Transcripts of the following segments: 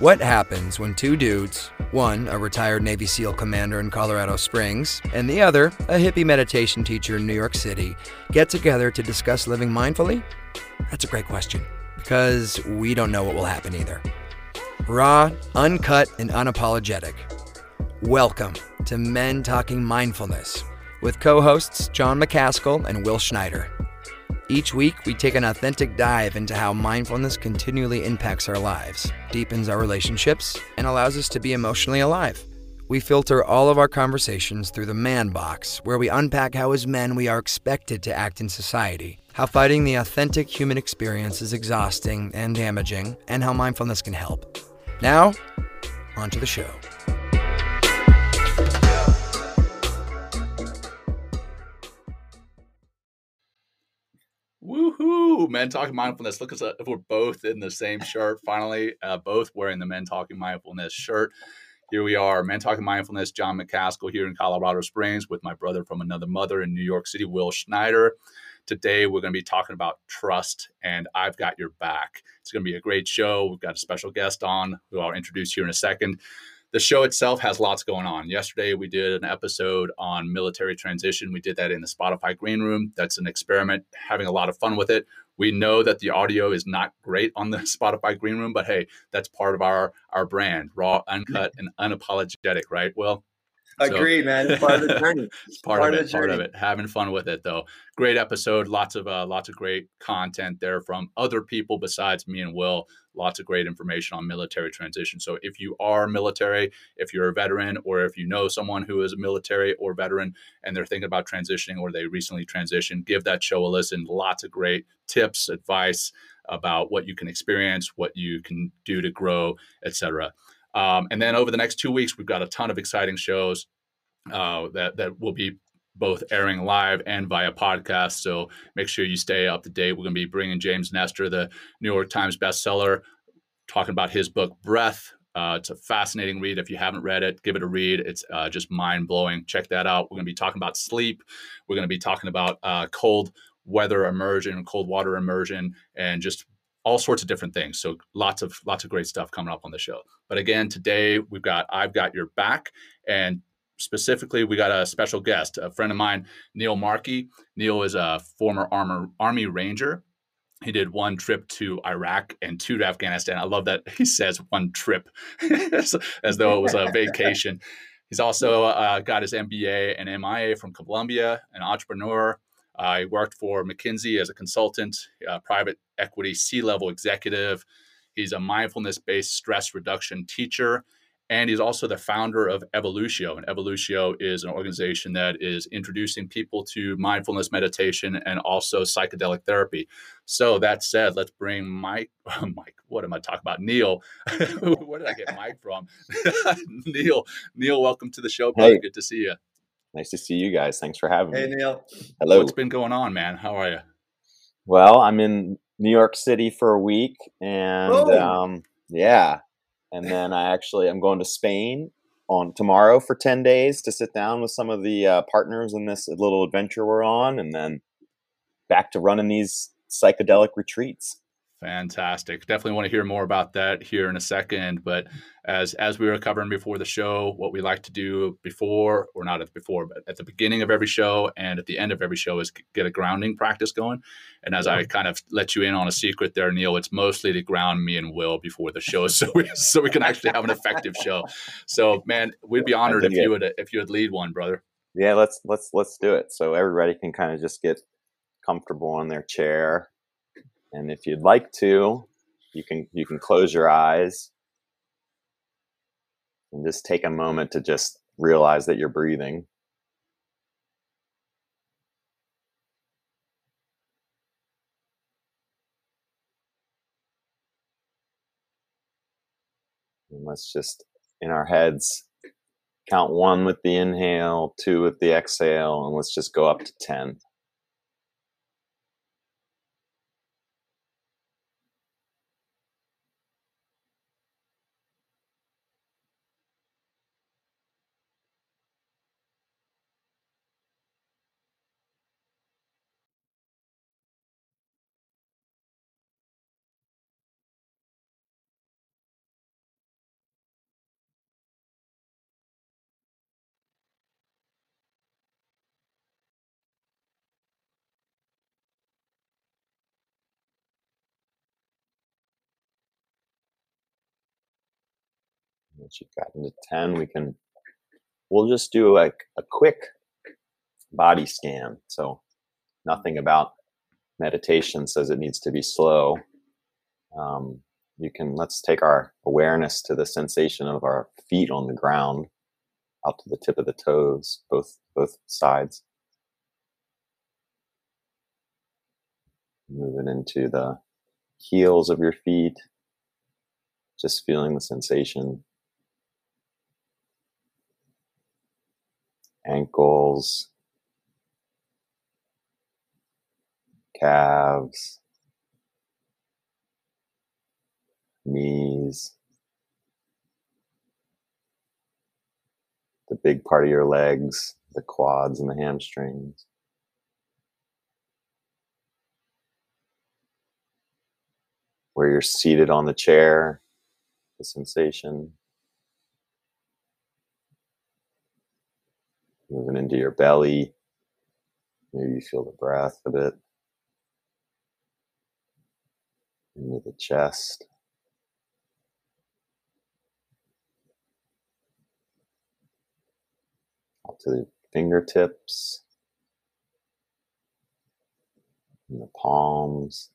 What happens when two dudes, one a retired Navy SEAL commander in Colorado Springs, and the other a hippie meditation teacher in New York City, get together to discuss living mindfully? That's a great question, because we don't know what will happen either. Raw, uncut, and unapologetic. Welcome to Men Talking Mindfulness with co hosts John McCaskill and Will Schneider. Each week, we take an authentic dive into how mindfulness continually impacts our lives, deepens our relationships, and allows us to be emotionally alive. We filter all of our conversations through the man box, where we unpack how, as men, we are expected to act in society, how fighting the authentic human experience is exhausting and damaging, and how mindfulness can help. Now, on to the show. Woohoo! Men Talking Mindfulness. Look, at we're both in the same shirt. Finally, uh, both wearing the Men Talking Mindfulness shirt. Here we are, Men Talking Mindfulness. John McCaskill here in Colorado Springs with my brother from another mother in New York City, Will Schneider. Today, we're going to be talking about trust, and I've got your back. It's going to be a great show. We've got a special guest on who I'll introduce here in a second the show itself has lots going on. Yesterday, we did an episode on military transition. We did that in the Spotify Green Room. That's an experiment, having a lot of fun with it. We know that the audio is not great on the Spotify Green Room, but hey, that's part of our our brand, raw, uncut, and unapologetic, right? Well, Agreed, so, man. It's part of the journey. it's part, part of, it. Part of it. Having fun with it, though. Great episode. Lots of uh, lots of great content there from other people besides me and Will. Lots of great information on military transition. So if you are military, if you're a veteran, or if you know someone who is a military or veteran and they're thinking about transitioning or they recently transitioned, give that show a listen. Lots of great tips, advice about what you can experience, what you can do to grow, etc. Um, and then over the next two weeks, we've got a ton of exciting shows uh, that that will be both airing live and via podcast. So make sure you stay up to date. We're going to be bringing James Nestor, the New York Times bestseller, talking about his book Breath. Uh, it's a fascinating read. If you haven't read it, give it a read. It's uh, just mind blowing. Check that out. We're going to be talking about sleep. We're going to be talking about uh, cold weather immersion, cold water immersion, and just all sorts of different things. So lots of lots of great stuff coming up on the show. But again, today we've got I've got your back, and specifically we got a special guest, a friend of mine, Neil Markey. Neil is a former armor, Army Ranger. He did one trip to Iraq and two to Afghanistan. I love that he says one trip as, though it was a vacation. He's also uh, got his MBA and MIA from Columbia, an entrepreneur, I worked for McKinsey as a consultant, uh, private equity C level executive. He's a mindfulness based stress reduction teacher. And he's also the founder of Evolutio. And Evolutio is an organization that is introducing people to mindfulness meditation and also psychedelic therapy. So that said, let's bring Mike. Mike, what am I talking about? Neil. Where did I get Mike from? Neil. Neil, welcome to the show, brother. Hey. Good to see you. Nice to see you guys. Thanks for having hey, me. Hey, Neil. Hello. What's been going on, man? How are you? Well, I'm in New York City for a week, and oh. um, yeah, and then I actually I'm going to Spain on tomorrow for ten days to sit down with some of the uh, partners in this little adventure we're on, and then back to running these psychedelic retreats. Fantastic. Definitely want to hear more about that here in a second. But as as we were covering before the show, what we like to do before, or not at before, but at the beginning of every show and at the end of every show is get a grounding practice going. And as I kind of let you in on a secret there, Neil, it's mostly to ground me and Will before the show, so we so we can actually have an effective show. So, man, we'd be honored if you would if you would lead one, brother. Yeah, let's let's let's do it. So everybody can kind of just get comfortable on their chair and if you'd like to, you can you can close your eyes and just take a moment to just realize that you're breathing. And let's just in our heads count one with the inhale, two with the exhale, and let's just go up to 10. Once you've gotten to 10, we can, we'll just do like a quick body scan. So nothing about meditation says it needs to be slow. Um, you can, let's take our awareness to the sensation of our feet on the ground out to the tip of the toes, both, both sides. Moving into the heels of your feet, just feeling the sensation. Ankles, calves, knees, the big part of your legs, the quads and the hamstrings. Where you're seated on the chair, the sensation. Moving into your belly. Maybe you feel the breath a bit. Into the chest. Up to the fingertips. And the palms.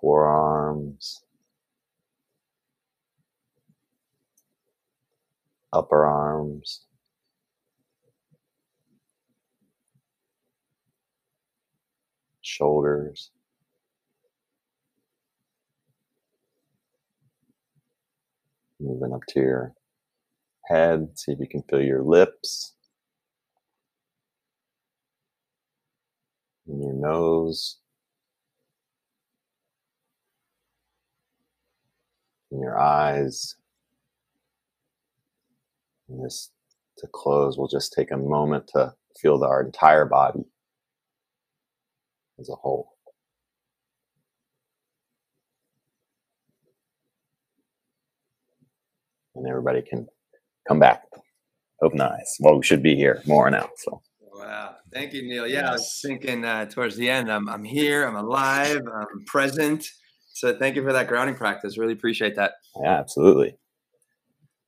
forearms, upper arms, shoulders. Moving up to your head, see if you can feel your lips and your nose. and your eyes. And this to close, we'll just take a moment to feel our entire body as a whole. And everybody can come back. Open eyes. Well, we should be here more now. So. Wow. Thank you, Neil. Yeah. I was thinking uh, towards the end, I'm, I'm here, I'm alive, I'm present. So thank you for that grounding practice. Really appreciate that. Yeah, absolutely.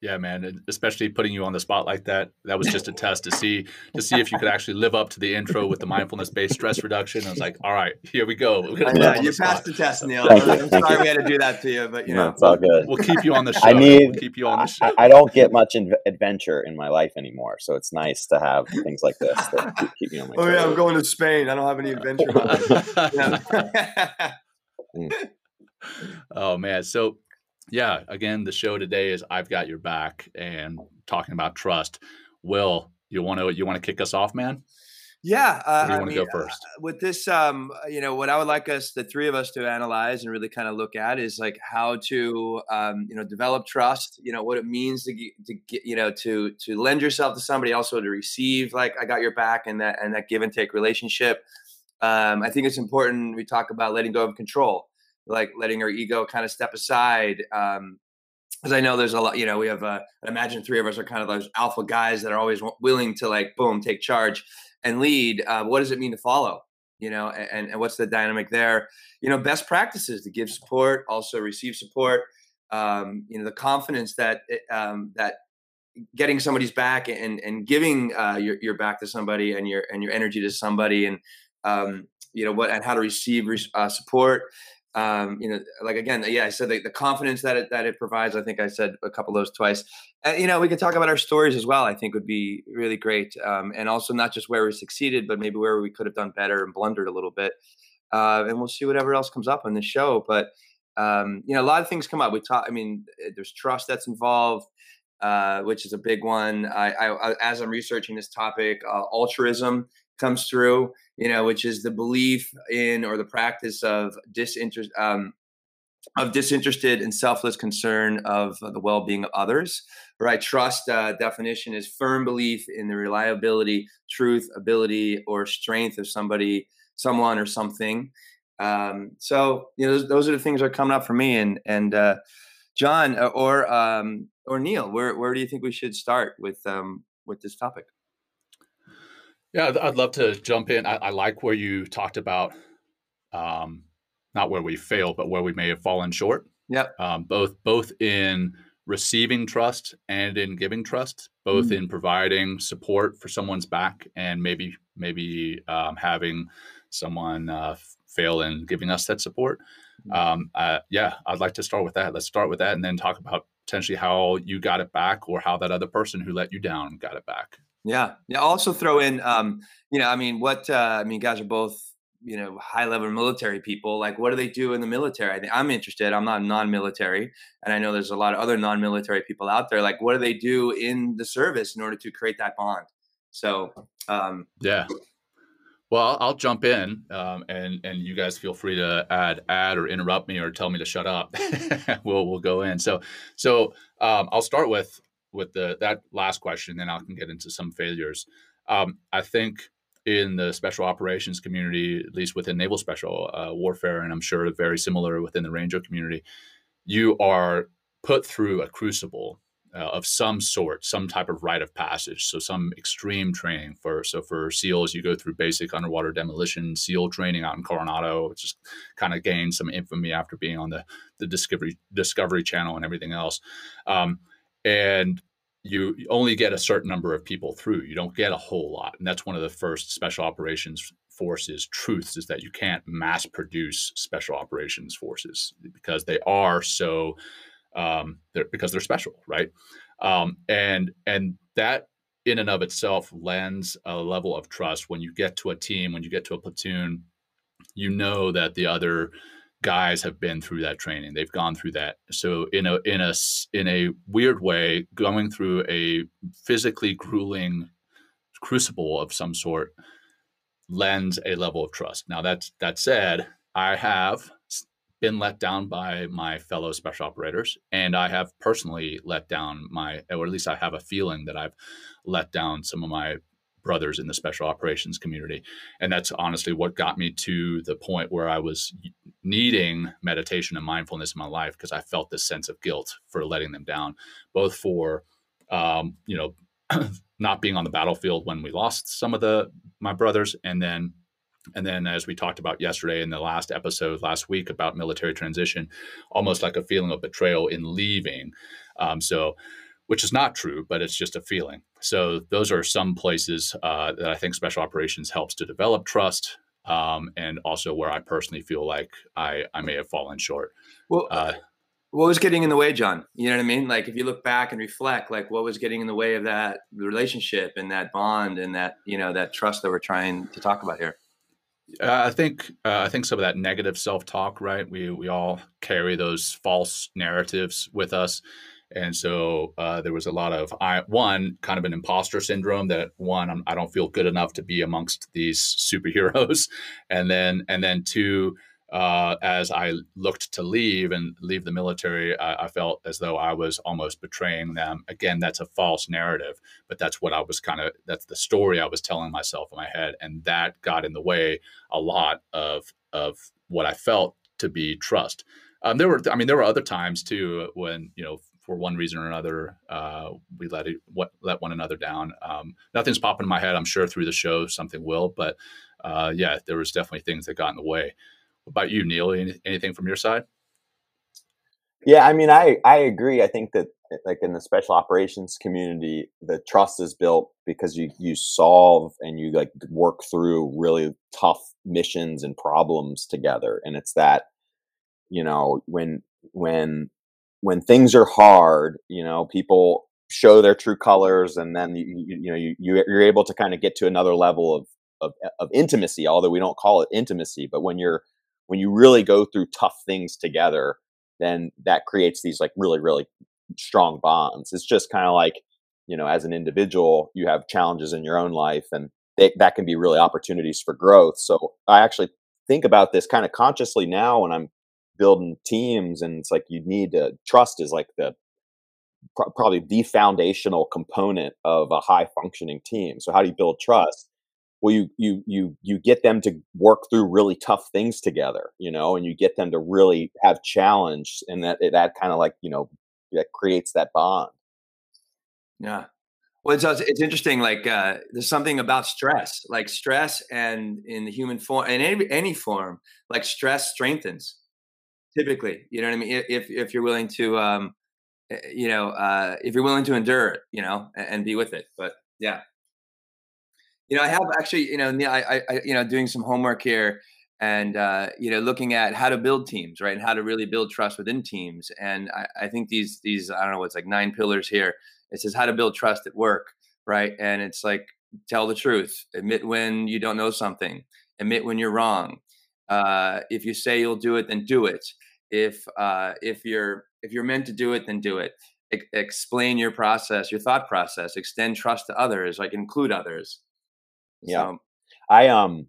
Yeah, man. especially putting you on the spot like that. That was just a test to see to see if you could actually live up to the intro with the mindfulness based stress reduction. I was like, all right, here we go. Yeah, you the passed the test, Neil. I'm sorry we had to do that to you, but you know, it's all good. We'll keep you on the show. I need. We'll keep you on the show. I, I don't get much in, adventure in my life anymore, so it's nice to have things like this that keep, keep me on my. Oh yeah, I'm going to Spain. I don't have any adventure. mm oh man. So yeah, again, the show today is I've got your back and talking about trust. Will, you want to you want to kick us off, man? Yeah, uh, you want to go first uh, with this? Um, you know, what I would like us, the three of us, to analyze and really kind of look at is like how to, um, you know, develop trust. You know, what it means to get, to get, you know, to to lend yourself to somebody, also to receive. Like I got your back, and that and that give and take relationship. Um, I think it's important. We talk about letting go of control like letting our ego kind of step aside. Um, because I know there's a lot, you know, we have, uh, imagine three of us are kind of those alpha guys that are always willing to like, boom, take charge and lead. Uh, what does it mean to follow? You know, and, and what's the dynamic there? You know, best practices to give support, also receive support. Um, you know, the confidence that um, that getting somebody's back and and giving uh, your your back to somebody and your and your energy to somebody and um, you know what and how to receive uh, support um, you know, like again, yeah, I said the, the, confidence that it that it provides. I think I said a couple of those twice. And, you know, we could talk about our stories as well. I think would be really great, um, and also not just where we succeeded, but maybe where we could have done better and blundered a little bit. Uh, and we'll see whatever else comes up on the show. But um, you know, a lot of things come up. We talk. I mean, eh, there's trust that's involved. Uh, which is a big one. I, I, as I'm researching this topic, uh, altruism comes through, you know, which is the belief in or the practice of disinterest um, of disinterested and selfless concern of the well-being of others. Right? Trust uh, definition is firm belief in the reliability, truth, ability, or strength of somebody, someone, or something. Um, so you know, those, those, are the things that are coming up for me. And and uh, John uh, or um, or Neil, where where do you think we should start with um, with this topic? Yeah, I'd love to jump in. I, I like where you talked about um, not where we failed, but where we may have fallen short. Yep. Um, both both in receiving trust and in giving trust, both mm-hmm. in providing support for someone's back and maybe maybe um, having someone uh, fail in giving us that support. Mm-hmm. Um, uh, yeah, I'd like to start with that. Let's start with that, and then talk about potentially how you got it back, or how that other person who let you down got it back. Yeah, yeah. Also throw in, um, you know, I mean, what uh, I mean, guys are both you know high level military people like what do they do in the military? I think i'm interested i'm not non-military and i know there's a lot of other non-military people out there like what do they do in the service in order to create that bond? So um yeah. Well i'll jump in um, and and you guys feel free to add add or interrupt me or tell me to shut up. We'll we'll go in. So so um, i'll start with with the that last question then i can get into some failures um, i think in the special operations community, at least within naval special uh, warfare, and I'm sure very similar within the Ranger community, you are put through a crucible uh, of some sort, some type of rite of passage. So some extreme training for so for SEALs, you go through basic underwater demolition SEAL training out in Coronado, which just kind of gained some infamy after being on the the Discovery Discovery Channel and everything else. Um, and you only get a certain number of people through. You don't get a whole lot. And that's one of the first special operations forces truths is that you can't mass produce special operations forces because they are so um, they're, because they're special, right? Um, and and that in and of itself lends a level of trust when you get to a team, when you get to a platoon, you know that the other guys have been through that training. They've gone through that. So in a in a in a weird way, going through a physically grueling crucible of some sort lends a level of trust. Now that's that said, I have been let down by my fellow special operators and I have personally let down my or at least I have a feeling that I've let down some of my brothers in the special operations community. And that's honestly what got me to the point where I was needing meditation and mindfulness in my life because I felt this sense of guilt for letting them down, both for, um, you know, not being on the battlefield when we lost some of the my brothers, and then and then as we talked about yesterday in the last episode last week about military transition almost like a feeling of betrayal in leaving um, so which is not true, but it's just a feeling. So those are some places uh, that I think special operations helps to develop trust, um, and also where I personally feel like I I may have fallen short. Well. Uh, what was getting in the way, John? You know what I mean? Like if you look back and reflect, like what was getting in the way of that relationship and that bond and that you know that trust that we're trying to talk about here. Uh, I think uh, I think some of that negative self talk, right? We we all carry those false narratives with us, and so uh, there was a lot of I, one kind of an imposter syndrome that one I'm, I do not feel good enough to be amongst these superheroes, and then and then two uh, as I looked to leave and leave the military, I, I, felt as though I was almost betraying them. Again, that's a false narrative, but that's what I was kind of that's the story I was telling myself in my head, and that got in the way a lot of of what I felt to be trust. Um, there were, I mean, there were other times too when you know for one reason or another, uh, we let it what, let one another down. Um, nothing's popping in my head. I'm sure through the show something will, but uh, yeah, there was definitely things that got in the way. What about you, Neil? Any, anything from your side? Yeah, I mean, I I agree. I think that like in the special operations community, the trust is built because you you solve and you like work through really tough missions and problems together, and it's that you know when when when things are hard, you know, people show their true colors, and then you you, you know you you're able to kind of get to another level of, of eh, of intimacy. Although we don't call it intimacy, but when you're when you really go through tough things together, then that creates these like really really strong bonds. It's just kind of like you know, as an individual, you have challenges in your own life, and they, that can be really opportunities for growth. So I actually think about this kind of consciously now when I'm building teams and it's like you need to trust is like the probably the foundational component of a high functioning team. So how do you build trust? Well you you you you get them to work through really tough things together you know and you get them to really have challenge and that that kind of like you know that creates that bond. Yeah. Well it's it's interesting like uh there's something about stress like stress and in the human form in any any form like stress strengthens typically you know what i mean? If if you're willing to um eh, you know uh if you're willing to endure it you know and, and be with it but yeah. You know i have actually you know I, I you know doing some homework here and uh, you know looking at how to build teams right and how to really build trust within teams and I, I, think these these i don't know what's like nine pillars here. It says how to build trust at work right and it's like tell the truth admit when you don't know something admit when you're wrong uh, if you say you'll do it then do it if uh, if you're if you're meant to do it then do it e- explain your process your thought process extend trust to others like include others yeah so, i um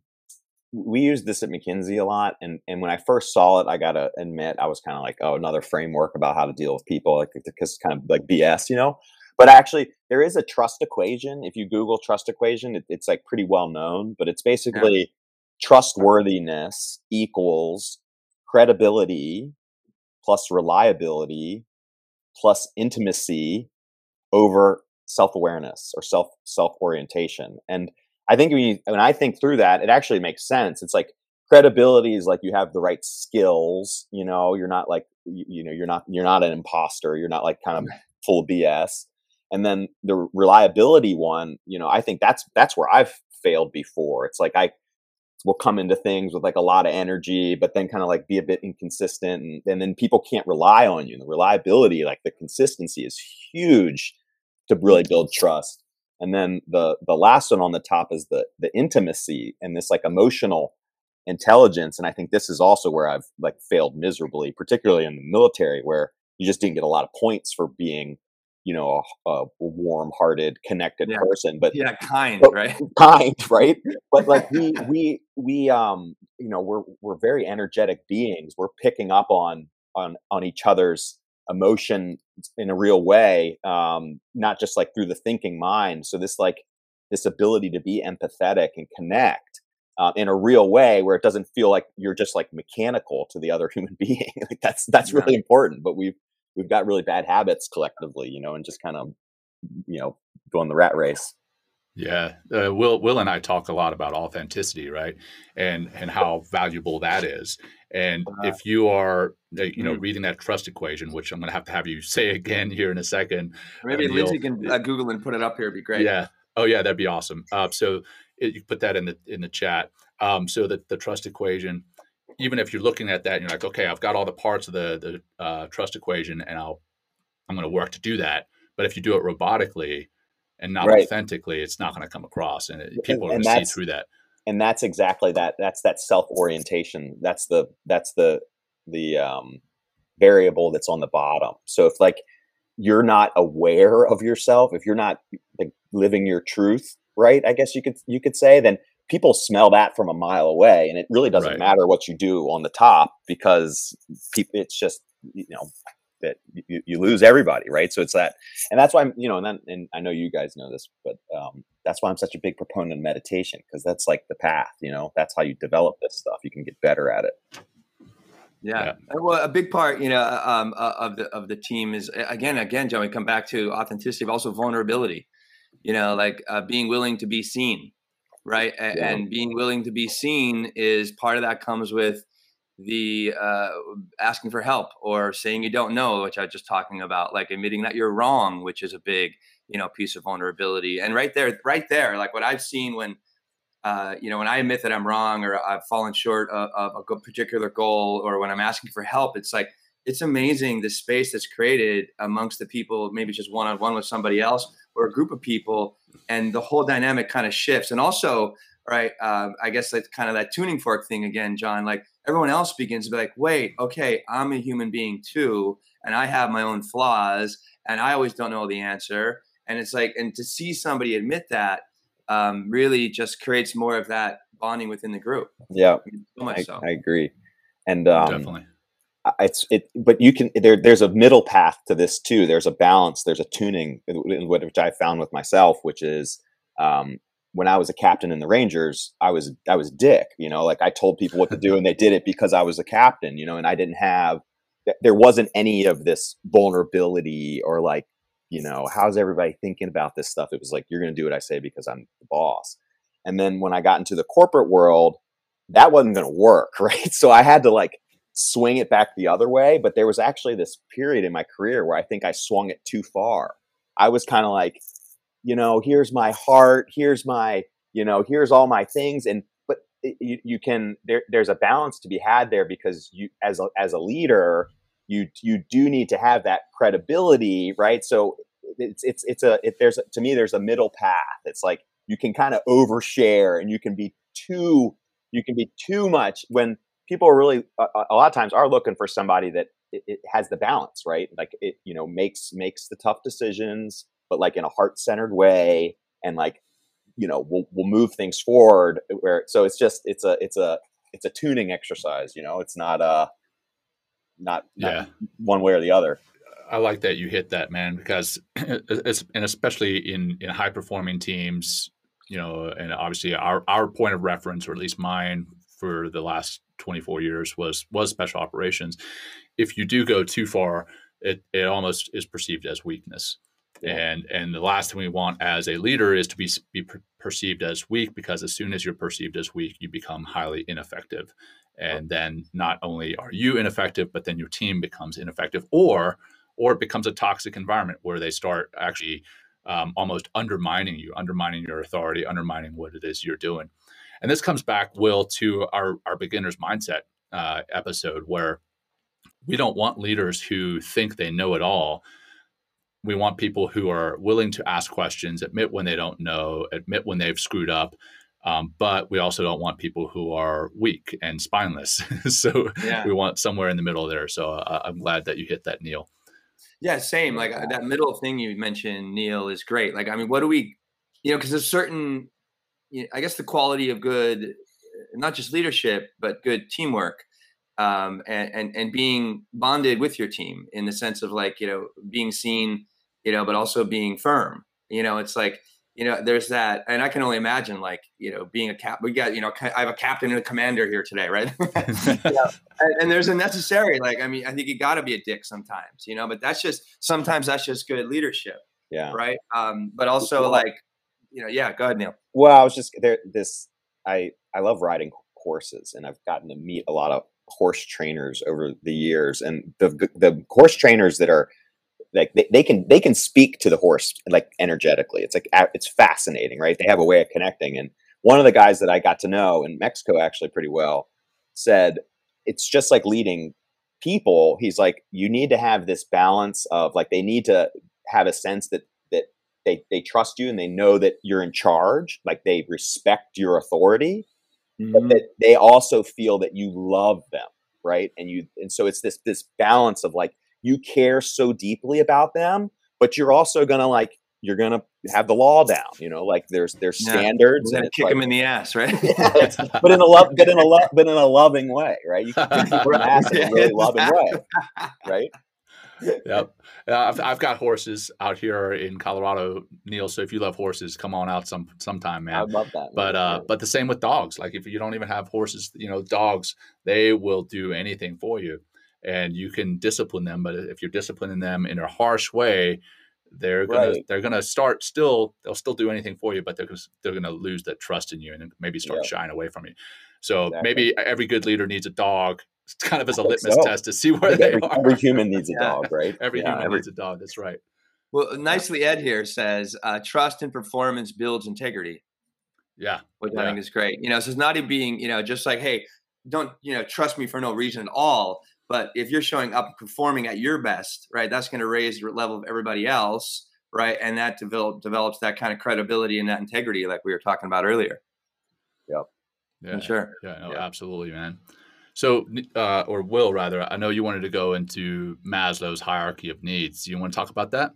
we use this at McKinsey a lot, and and when I first saw it, I gotta admit I was kind of like, oh, another framework about how to deal with people, like because kind of like BS, you know. But actually, there is a trust equation. If you Google trust equation, it, it's like pretty well known, but it's basically yeah. trustworthiness equals credibility plus reliability plus intimacy over self awareness or self self orientation, and I think when, you, when I think through that, it actually makes sense. It's like credibility is like you have the right skills. You know, you're not like you, you know you're not you're not an imposter. You're not like kind of full of BS. And then the reliability one, you know, I think that's that's where I've failed before. It's like I will come into things with like a lot of energy, but then kind of like be a bit inconsistent, and, and then people can't rely on you. And the reliability, like the consistency, is huge to really mm-hmm. build trust and then the the last one on the top is the the intimacy and this like emotional intelligence and i think this is also where i've like failed miserably particularly in the military where you just didn't get a lot of points for being you know a, a warm-hearted connected yeah. person but yeah kind but, right? kind right? But like we we we um you know we're we're very energetic beings. We're picking up on on on each other's emotion in a real way um, not just like through the thinking mind. So this like this ability to be empathetic and connect uh, in a real way where it doesn't feel like you're just like mechanical to the other human being. Like that's that's yeah. really important but we've we've got really bad habits collectively you know and just kind of you know going the rat race yeah, uh, Will Will and I talk a lot about authenticity, right? And and how valuable that is. And uh, if you are, uh, you know, mm. reading that trust equation, which I'm going to have to have you say again here in a second. Maybe uh, Lindsay can uh, Google and put it up here. It'd be great. Yeah. Oh yeah, that'd be awesome. Uh, so it, you put that in the in the chat. Um, so that the trust equation, even if you're looking at that, you're like, okay, I've got all the parts of the the uh, trust equation, and I'll I'm going to work to do that. But if you do it robotically and not right. authentically, it's not going to come across, and it, people and, are going to see through that and that's exactly that that's that self orientation that's the that's the the um variable that's on the bottom so if like you're not aware of yourself if you're not like, living your truth right i guess you could you could say then people smell that from a mile away and it really doesn't right. matter what you do on the top because people it's just you know that you, you lose everybody, right? So it's that, and that's why I'm, you know, and then, and I know you guys know this, but um, that's why I'm such a big proponent of meditation because that's like the path, you know, that's how you develop this stuff. You can get better at it. Yeah. yeah. Well, a big part, you know, uh, um, uh, of the of the team is again, again, John. We come back to authenticity, but also vulnerability. You know, like uh, being willing to be seen, right? A- yeah. And being willing to be seen is part of that comes with the uh, asking for help or saying you don't know, which I was just talking about, like admitting that you're wrong, which is a big, you know, piece of vulnerability. And right there, right there, like what I've seen when, uh, you know, when I admit that I'm wrong or I've fallen short of, of a particular goal, or when I'm asking for help, it's like it's amazing the space that's created amongst the people, maybe just one on one with somebody else or a group of people, and the whole dynamic kind of shifts. And also, right, uh, I guess that's kind of that tuning fork thing again, John. Like everyone else begins to be like, wait, okay, I'm a human being too, and I have my own flaws, and I always don't know the answer. And it's like, and to see somebody admit that um, really just creates more of that bonding within the group. Yeah, so I, so. I, agree. And um, definitely, it's it. But you can there. There's a middle path to this too. There's a balance. There's a tuning, which I found with myself, which is um, when I was a captain in the Rangers, I was I was dick, you know, like I told people what to do and they did it because I was a captain, you know, and I didn't have there wasn't any of this vulnerability or like, you know, how's everybody thinking about this stuff? It was like you're going to do what I say because I'm the boss. And then when I got into the corporate world, that wasn't going to work, right? So I had to like swing it back the other way. But there was actually this period in my career where I think I swung it too far. I was kind of like, you know, here's my heart, here's my, you know, here's all my things. And, but you, you can, there, there's a balance to be had there because you, as a, as a leader, you, you do need to have that credibility, right? So it's, it's, it's a, it, there's, to me, there's a middle path. It's like, you can kind of overshare and you can be too, you can be too much when people are really a, a lot of times are looking for somebody that it, it, has the balance, right? Like it, you know, makes makes the tough decisions, but like in a heart centered way, and like you know, we'll we'll move things forward. Where so it's just it's a it's a it's a tuning exercise. You know, it's not a uh, not, not yeah one way or the other. I like that you hit that man because it's and especially in in high performing teams, you know, and obviously our our point of reference, or at least mine, for the last 24 years was was special operations. If you do go too far, it it almost is perceived as weakness. Yeah. And and the last thing we want as a leader is to be be per- perceived as weak because as soon as you're perceived as weak, you become highly ineffective. And then not only are you ineffective, but then your team becomes ineffective, or or it becomes a toxic environment where they start actually um, almost undermining you, undermining your authority, undermining what it is you're doing. And this comes back, Will, to our, our beginner's mindset uh, episode where we don't want leaders who think they know it all. We want people who are willing to ask questions, admit when they don't know, admit when they've screwed up. Um, but we also don't want people who are weak and spineless. so yeah. we want somewhere in the middle there. So uh, I'm glad that you hit that, Neil. Yeah, same. Like uh, that middle thing you mentioned, Neil, is great. Like, I mean, what do we, you know, because there's certain I guess the quality of good, not just leadership, but good teamwork, um, and, and and being bonded with your team in the sense of like you know being seen, you know, but also being firm. You know, it's like you know there's that, and I can only imagine like you know being a cap. We got you know I have a captain and a commander here today, right? and, and there's a necessary like I mean I think you got to be a dick sometimes, you know, but that's just sometimes that's just good leadership. Yeah. Right. Um, but also like you know, yeah, go ahead, Neil. Well, I was just there. This I I love riding horses, and I've gotten to meet a lot of horse trainers over the years, and the the horse trainers that are like they, they can they can speak to the horse like energetically. It's like it's fascinating, right? They have a way of connecting, and one of the guys that I got to know in Mexico actually pretty well said it's just like leading people. He's like you need to have this balance of like they need to have a sense that they they trust you and they know that you're in charge like they respect your authority mm-hmm. but that they also feel that you love them right? And you and so it's this this balance of like you care so deeply about them but you're also gonna like you're gonna have the law down you know? Like there's there's yeah. standards and kick like, them in the ass right? Yeah, but in a love but in a love but in a loving way right? You can kick them ass in a really loving way right yep. I've, I've got horses out here in Colorado, Neil. So if you love horses, come on out some sometime, man. I love that. But uh, but the same with dogs. Like if you don't even have horses, you know, dogs they will do anything for you, and you can discipline them. But if you're disciplining them in a harsh way, they're gonna right. they're gonna start still they'll still do anything for you, but they're they're gonna lose that trust in you and maybe start yep. shying away from you. So exactly. maybe every good leader needs a dog kind of as a litmus so. test to see where they every, are. Every human needs a dog, right? every yeah, human every... needs a dog. That's right. Well, nicely Ed here says uh, trust and performance builds integrity. Yeah, which yeah. I think is great. You know, so it's not being you know just like hey, don't you know trust me for no reason at all. But if you're showing up and performing at your best, right, that's going to raise the level of everybody else, right, and that develop, develops that kind of credibility and that integrity, like we were talking about earlier. Yep. Yeah, sure. Yeah, no, yeah. absolutely, man. So, uh, or Will rather, I know you wanted to go into Maslow's hierarchy of needs. Do you want to talk about that?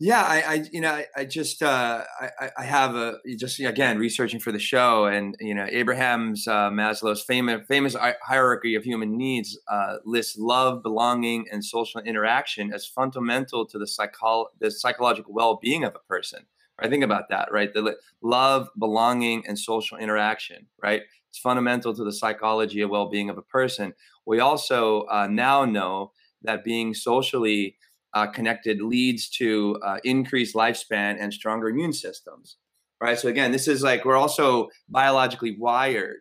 Yeah, I, I you know, I, I just, uh, I, I have a just again researching for the show, and you know, Abraham's uh, Maslow's famous famous hierarchy of human needs uh, lists love, belonging, and social interaction as fundamental to the psycho- the psychological well being of a person. I think about that, right? The love, belonging, and social interaction, right? It's fundamental to the psychology and well being of a person. We also uh, now know that being socially uh, connected leads to uh, increased lifespan and stronger immune systems. Right. So, again, this is like we're also biologically wired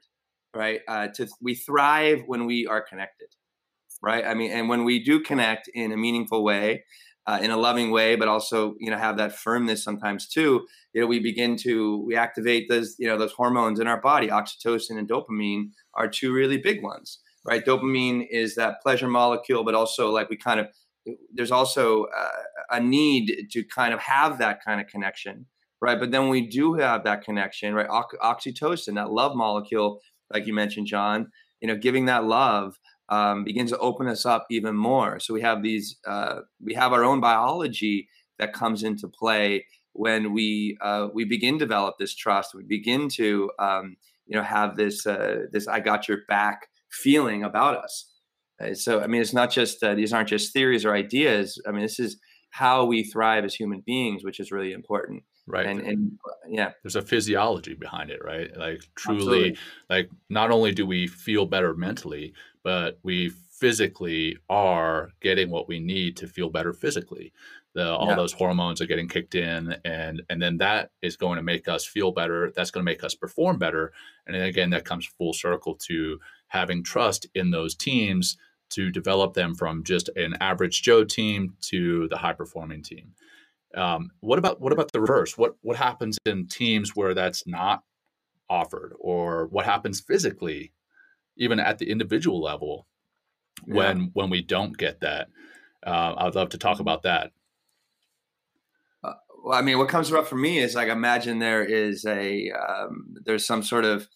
right? Uh, to we thrive when we are connected, right? I mean, and when we do connect in a meaningful way, uh, in a loving way, but also you know have that firmness sometimes too. You know, we begin to we activate those you know those hormones in our body. Oxytocin and dopamine are two really big ones, right? Dopamine is that pleasure molecule, but also like we kind of there's also uh, a need to kind of have that kind of connection, right? But then we do have that connection, right? oxytocin, that love molecule, like you mentioned, John. You know, giving that love um, begins to open us up even more. So we have these, uh, we have our own biology that comes into play when we uh, we begin to develop this trust. We begin to um, you know have this uh, this I got your back feeling about us. Uh, so I mean, it's not just uh, these aren't just theories or ideas. I mean, this is how we thrive as human beings, which is really important right and, and yeah there's a physiology behind it right like truly Absolutely. like not only do we feel better mentally but we physically are getting what we need to feel better physically the, all yeah. those hormones are getting kicked in and and then that is going to make us feel better that's going to make us perform better and then again that comes full circle to having trust in those teams to develop them from just an average joe team to the high performing team um, what about what about the reverse? What what happens in teams where that's not offered, or what happens physically, even at the individual level, when yeah. when we don't get that? Uh, I'd love to talk mm-hmm. about that. Uh, well, I mean, what comes up for me is like imagine there is a um, there's some sort of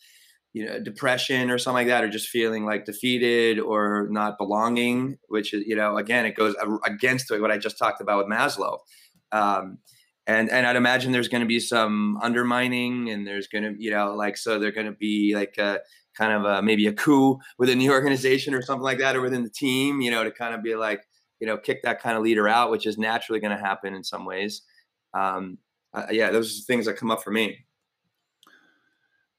you know depression or something like that or just feeling like defeated or not belonging which is you know again it goes against what i just talked about with maslow um, and and I'd imagine there's going to be some undermining, and there's going to you know like so they're going to be like a kind of a, maybe a coup within the organization or something like that, or within the team, you know, to kind of be like you know kick that kind of leader out, which is naturally going to happen in some ways. Um, uh, yeah, those are things that come up for me.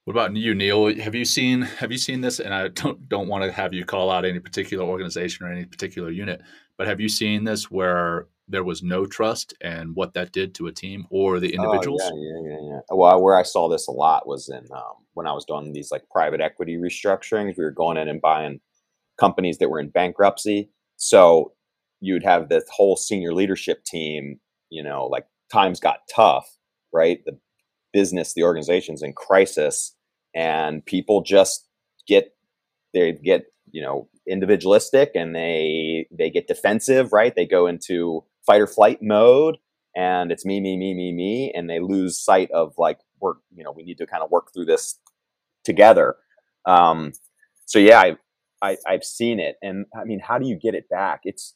What about you, Neil? Have you seen have you seen this? And I don't don't want to have you call out any particular organization or any particular unit, but have you seen this where there was no trust and what that did to a team or the individuals. Oh, yeah, yeah, yeah, yeah. Well, where I saw this a lot was in um, when I was doing these like private equity restructurings. We were going in and buying companies that were in bankruptcy. So you'd have this whole senior leadership team. You know, like times got tough, right? The business, the organization's in crisis, and people just get they get you know individualistic and they they get defensive right they go into fight or flight mode and it's me me me me me and they lose sight of like work you know we need to kind of work through this together. Um so yeah i, I i've seen it and i mean how do you get it back? It's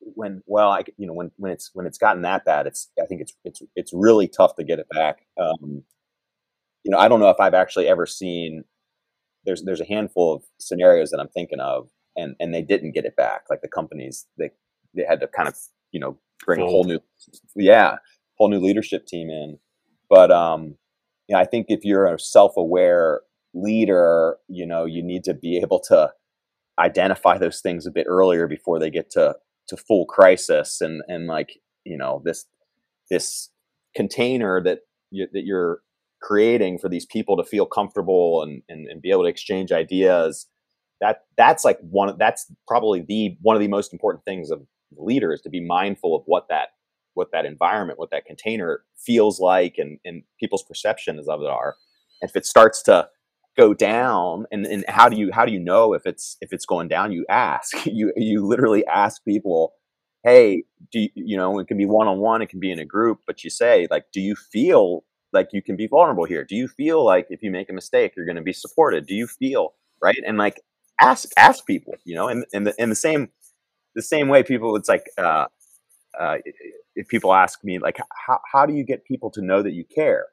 when well i you know when when it's when it's gotten that bad it's i think it's it's it's really tough to get it back. Um you know i don't know if i've actually ever seen there's there's a handful of scenarios that i'm thinking of and and they didn't get it back. Like the companies they they had to kind of you know bring Fold. a whole new yeah whole new leadership team in but um you know, i think if you're a self-aware leader you know you need to be able to identify those things a bit earlier before they get to to full crisis and and like you know this this container that you, that you're creating for these people to feel comfortable and, and, and be able to exchange ideas that that's like one that's probably the one of the most important things of leaders to be mindful of what that what that environment, what that container feels like, and and people's perceptions of it are. And if it starts to go down, and, and how do you how do you know if it's if it's going down? You ask. You you literally ask people, hey, do you, you know? It can be one on one, it can be in a group, but you say like, do you feel like you can be vulnerable here? Do you feel like if you make a mistake, you're going to be supported? Do you feel right? And like ask ask people, you know, and and the, and the same the same way people it's like uh, uh, if people ask me like how, how do you get people to know that you care?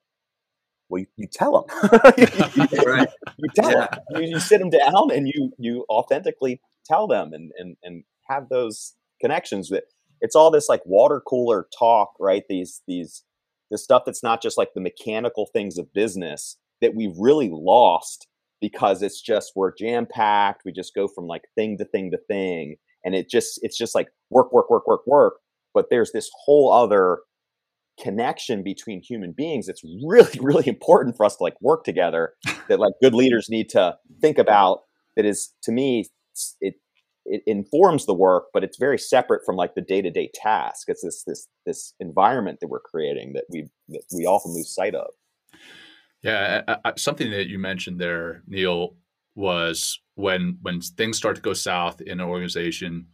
Well you, you tell them right. you tell yeah. them you, you, sit them down and you you authentically tell them and and, and have those connections that it's all this like water cooler talk right? These these the stuff that's not just like the mechanical things of business that we've really lost because it's just we're jam packed we just go from like thing to thing to thing and it just it's just like work work work work work but there's this whole other connection between human beings it's really really important for us to like work together that like good leaders need to think about that is to me it it informs the work but it's very separate from like the day-to-day task. It's this this this environment that we're creating that we that we often lose sight of. Yeah I, I, something that you mentioned there neil was when when things start to go south in an organization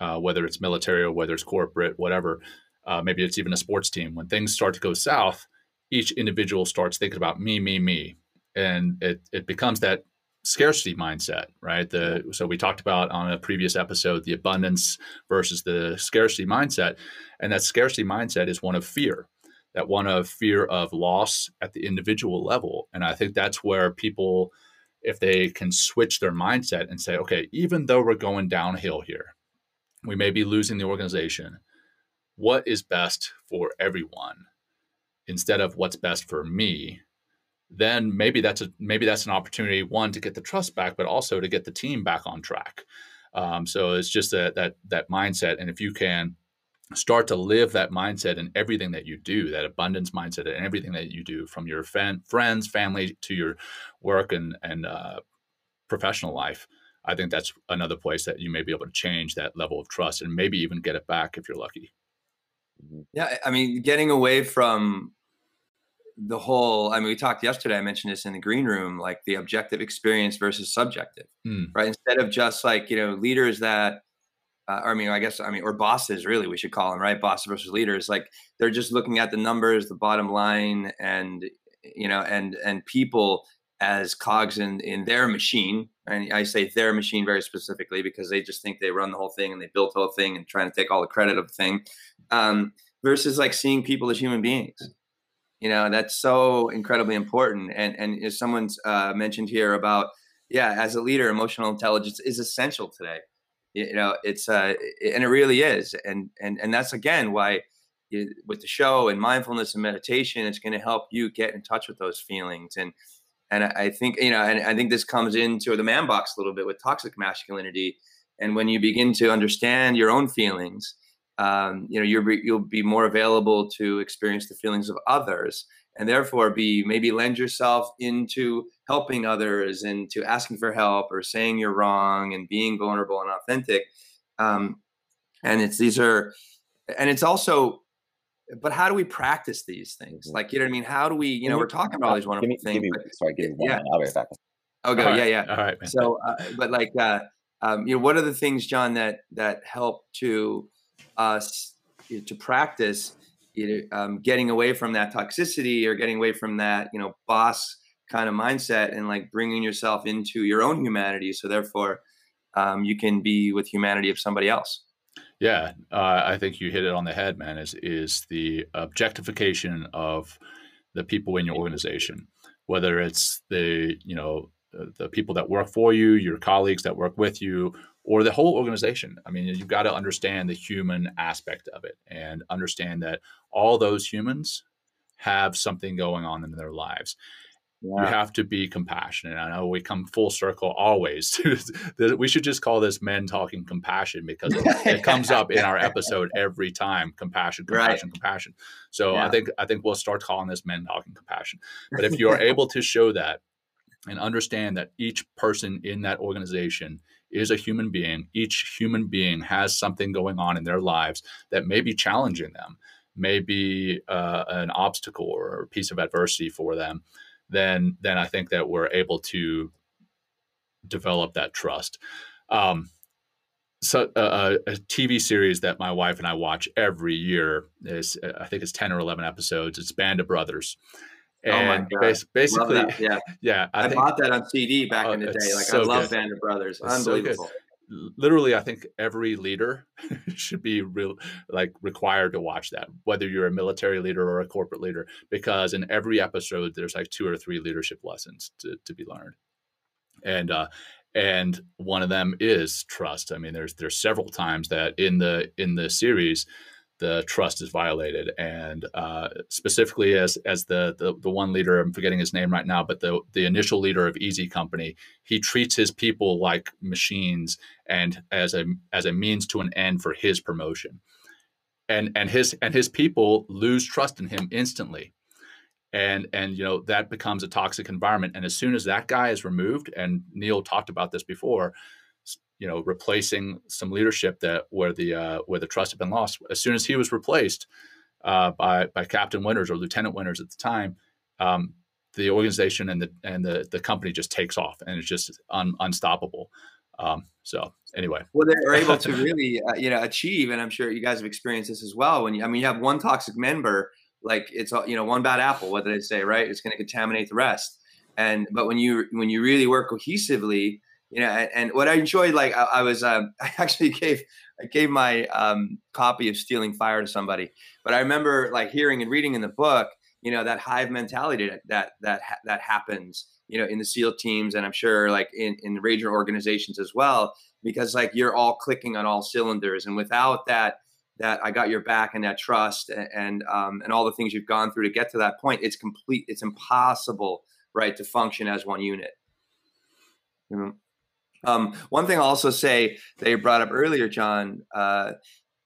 uh, whether it's military or whether it's corporate whatever uh, maybe it's even a sports team. When things start to go south, each individual starts thinking about me, me, me, and it it becomes that scarcity mindset, right? The so we talked about on a previous episode the abundance versus the scarcity mindset, and that scarcity mindset is one of fear, that one of fear of loss at the individual level, and I think that's where people. If they can switch their mindset and say, okay, even though we're going downhill here, we may be losing the organization, what is best for everyone instead of what's best for me? Then maybe that's a maybe that's an opportunity one to get the trust back but also to get the team back on track. Um, so it's just that that that mindset. And if you can start to live that mindset in everything that you do that abundance mindset in everything that you do from your fan, friends family to your work and and uh, professional life i think that's another place that you may be able to change that level of trust and maybe even get it back if you're lucky. Yeah, I mean, getting away from the whole. I mean, we talked yesterday. I mentioned this in the green room, like the objective experience versus subjective, mm. right? Instead of just like you know leaders that. Uh, I mean, I guess I mean, or bosses, really, we should call them, right? Bosses versus leaders. Like they're just looking at the numbers, the bottom line, and you know, and and people as cogs in in their machine. And I say their machine very specifically because they just think they run the whole thing and they built the whole thing and trying to take all the credit of the thing um, versus like seeing people as human beings. You know, that's so incredibly important. And and as someone's uh, mentioned here about, yeah, as a leader, emotional intelligence is essential today. You know, it's uh, and it really is. And and and that's again why with the show and mindfulness and meditation, it's going to help you get in touch with those feelings. And and I think you know, and I think this comes into the man box a little bit with toxic masculinity. And when you begin to understand your own feelings um, you know you're, you'll be more available to experience the feelings of others and therefore be maybe lend yourself into helping others and to asking for help or saying you're wrong and being vulnerable and authentic um, and it's these are and it's also but how do we practice these things mm-hmm. like you know what i mean how do we you know we're talking about all these wonderful give me, things give me, but, sorry give me one yeah. minute. i'll be right back okay right. yeah yeah all right man. so uh, but like uh, um, you know what are the things john that that help to us to practice you know, um, getting away from that toxicity or getting away from that you know boss kind of mindset and like bringing yourself into your own humanity so therefore um, you can be with humanity of somebody else. Yeah uh, i think you hit it on the head man is is the objectification of the people in your organization. Whether it's the you know the people that work for you your colleagues that work with you or the whole organization. I mean, you've got to understand the human aspect of it and understand that all those humans have something going on in their lives. You have to be compassionate. I know we come full circle always. we should just call this men talking compassion because it comes up in our episode every time. Compassion, compassion, right. compassion. So yeah. I think I think we'll start calling this men talking compassion. But if you are able to show that and understand that each person in that organization is a human being. Each human being has something going on in their lives that may be challenging them, may be uh, an obstacle or a piece of adversity for them. Then, then I think that we're able to develop that trust. Um, so uh, a TV series that my wife and I watch every year is I think it's 10 or 11 episodes. It's Band of Brothers. And oh bas- basically, yeah, yeah, I, I think, bought that on CD back oh, in the day. Like so I love good. Band of Brothers, it's unbelievable. So Literally, I think every leader should be real, like required to watch that, whether you're a military leader or a corporate leader, because in every episode there's like two or three leadership lessons to, to be learned, and uh, and one of them is trust. I mean, there's there's several times that in the in the series the trust is violated. And uh, specifically, as as the, the, the one leader, I'm forgetting his name right now, but the the initial leader of Easy Company, he treats his people like machines and as a as a means to an end for his promotion. and and his and his people lose trust in him instantly and and you know that becomes a toxic environment and as soon as that guy is removed and neil talked about this before you know replacing some leadership that where the uh, where the trust had been lost as soon as he was replaced uh, by by captain winters or lieutenant winters at the time um, the organization and the and the the company just takes off and it's just un, unstoppable um, so anyway, well, they're able to really, uh, you know, achieve, and I'm sure you guys have experienced this as well. When you, I mean, you have one toxic member, like it's you know one bad apple. What did they say? Right? It's going to contaminate the rest. And but when you when you really work cohesively, you know, and, and what I enjoyed, like I, I was, um, I actually gave I gave my um, copy of Stealing Fire to somebody, but I remember like hearing and reading in the book, you know, that hive mentality that that that that happens you know in the seal teams and i'm sure like in in the ranger organizations as well because like you're all clicking on all cylinders and without that that i got your back and that trust and and, um, and all the things you've gone through to get to that point it's complete it's impossible right to function as one unit um, one thing i'll also say that you brought up earlier john uh,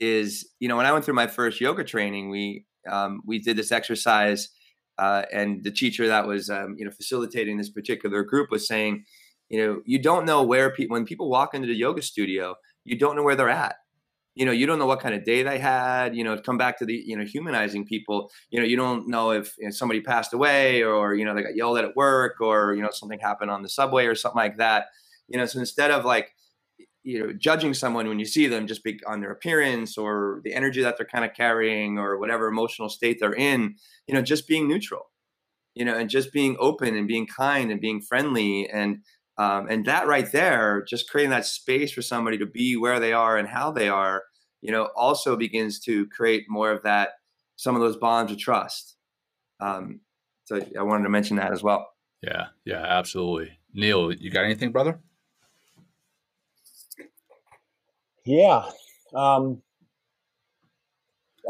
is you know when i went through my first yoga training we um, we did this exercise uh, and the teacher that was um, you know facilitating this particular group was saying, you know, you don't know where people when people walk into the yoga studio, you don't know where they're at. You know, you don't know what kind of day they had. You know, come back to the you know humanizing people. You know, you don't know if you know, somebody passed away or you know they got yelled at at work or you know something happened on the subway or something like that. You know, so instead of like you know judging someone when you see them just be on their appearance or the energy that they're kind of carrying or whatever emotional state they're in you know just being neutral. You know and just being open and being kind and being friendly and um, and that right there just creating that space for somebody to be where they are and how they are you know also begins to create more of that some of those bonds of trust. Um, so i wanted to mention that as well. Yeah yeah absolutely. Neil you got anything brother yeah. Um,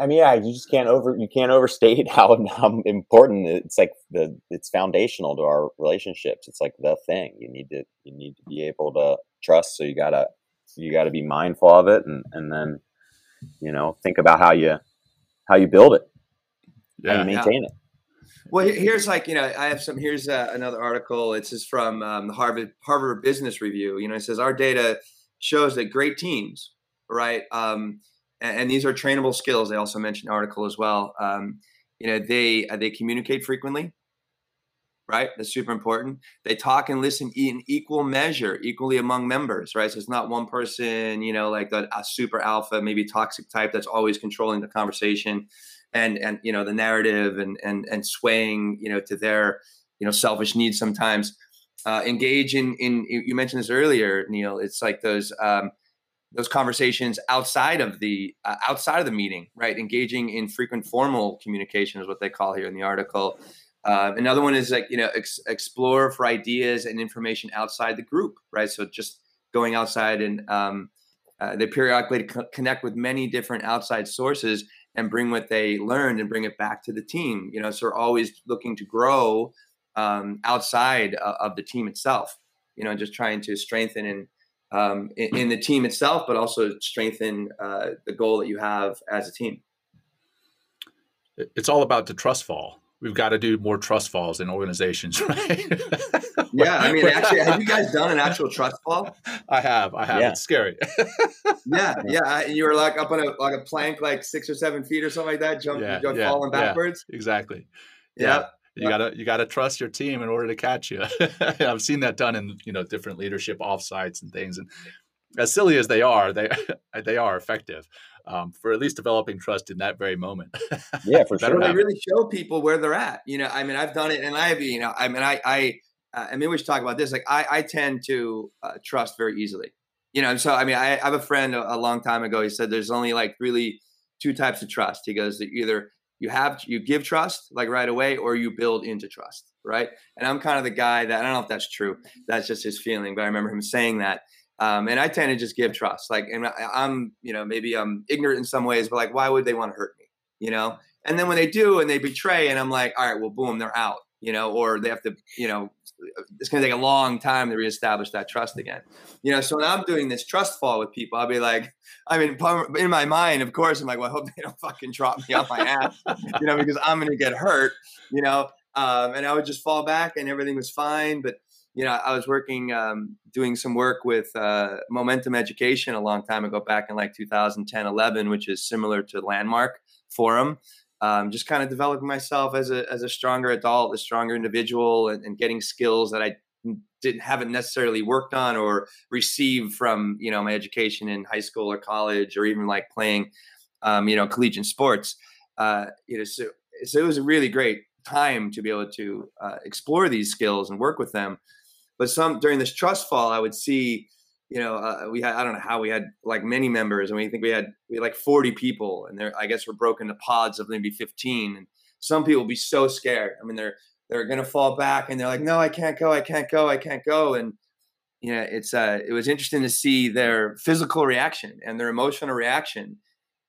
I mean, yeah, you just can't over you can't overstate how, how important it's like the it's foundational to our relationships. It's like the thing you need to you need to be able to trust. So you gotta you gotta be mindful of it, and and then you know think about how you how you build it, yeah, how you maintain yeah. it. Well, here's like you know I have some. Here's uh, another article. It's just from um, the Harvard Harvard Business Review. You know, it says our data shows that great teams, right? Um, and, and, these are trainable skills. They also mentioned article as well. Um, you know, they uh, they communicate frequently, right? That's super important. They talk and listen in equal measure, equally among members, right? So it's not one person, you know, like a, a super alpha, maybe toxic type that's always controlling the conversation and and you know the narrative and and and swaying, you know, to their you know selfish needs sometimes uh, engage in in you mentioned this earlier, Neil. It's like those um, those conversations outside of the uh, outside of the meeting, right? Engaging in frequent formal communication is what they call here in the article. Uh, another one is like you know ex- explore for ideas and information outside the group, right? So just going outside and um, uh, they periodically co- connect with many different outside sources and bring what they learned and bring it back to the team. You know, so always looking to grow um, outside of the team itself. You know, just trying to strengthen in, um, in, in the team itself, but also strengthen uh, the goal that you have as a team. It's all about the trust fall. We've got to do more trust falls in organizations, right? yeah, I mean, actually, have you guys done an actual trust fall? I have. I have. Yeah. It's scary. yeah, yeah. You were like up on a like a plank, like six or seven feet or something like that, jumping, yeah, yeah, falling backwards. Exactly. Yeah. You gotta you gotta trust your team in order to catch you. I've seen that done in you know different leadership offsites and things. And as silly as they are, they they are effective um, for at least developing trust in that very moment. yeah, for sure. They really show people where they're at. You know, I mean, I've done it, and I have. You know, I mean, I I uh, I mean, we should talk about this. Like, I I tend to uh, trust very easily. You know, so I mean, I, I have a friend a, a long time ago. He said there's only like really two types of trust. He goes, either you have you give trust like right away or you build into trust right? And i'm kind of the guy that i don't know if that's true that's just his feeling but i remember him saying that. Um, and i tend to just give trust like and I, am you know maybe i'm ignorant in some ways but like why would they want to hurt me you know? And then when they do and they betray and i'm like all right well boom they're out you know, or they have to, you know, it's going to take a long time to reestablish that trust again. You know, so when I'm doing this trust fall with people, I'll be like, I mean, in my mind, of course, I'm like, well, I hope they don't fucking drop me off my ass, you know, because I'm going to get hurt, you know. Um, and I would just fall back and everything was fine. But, you know, I was working, um, doing some work with uh, Momentum Education a long time ago, back in like 2010, 11, which is similar to Landmark Forum um, just kind of developing myself as a as a stronger adult, a stronger individual, and, and, getting skills that I didn't haven't necessarily worked on or received from you know my education in high school or college or even like playing um, you know collegiate sports. Uh, you know, so so it was a really great time to be able to uh, explore these skills and work with them. But some during this trust fall, I would see you know, uh, we had I don't know how we had like many members, and we think we had we had like 40 people, and they're I guess we're broken to pods of maybe 15, and some people be so scared. I mean, they're they're gonna fall back, and they're like, no, I can't go, I can't go, I can't go, and you know, it's uh, it was interesting to see their physical reaction and their emotional reaction,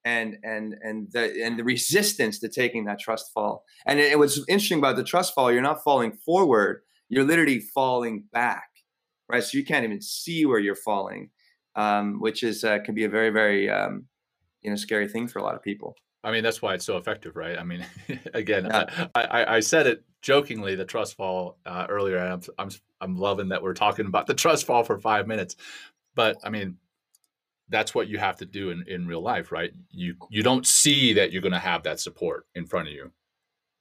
and and and the and the resistance to taking that trust fall. And it, it was interesting about the trust fall. You're not falling forward; you're literally falling back right? So you can't even see where you're falling, um, which is uh, can be a very very um, you know scary thing for a lot of people. I mean, that's why it's so effective, right? I mean, again, yeah. I, I, I, said it jokingly, the trust fall uh, earlier. I'm, I'm, I'm loving that we're talking about the trust fall for five minutes, but I mean, that's what you have to do in, in real life, right? You, you don't see that you're going to have that support in front of you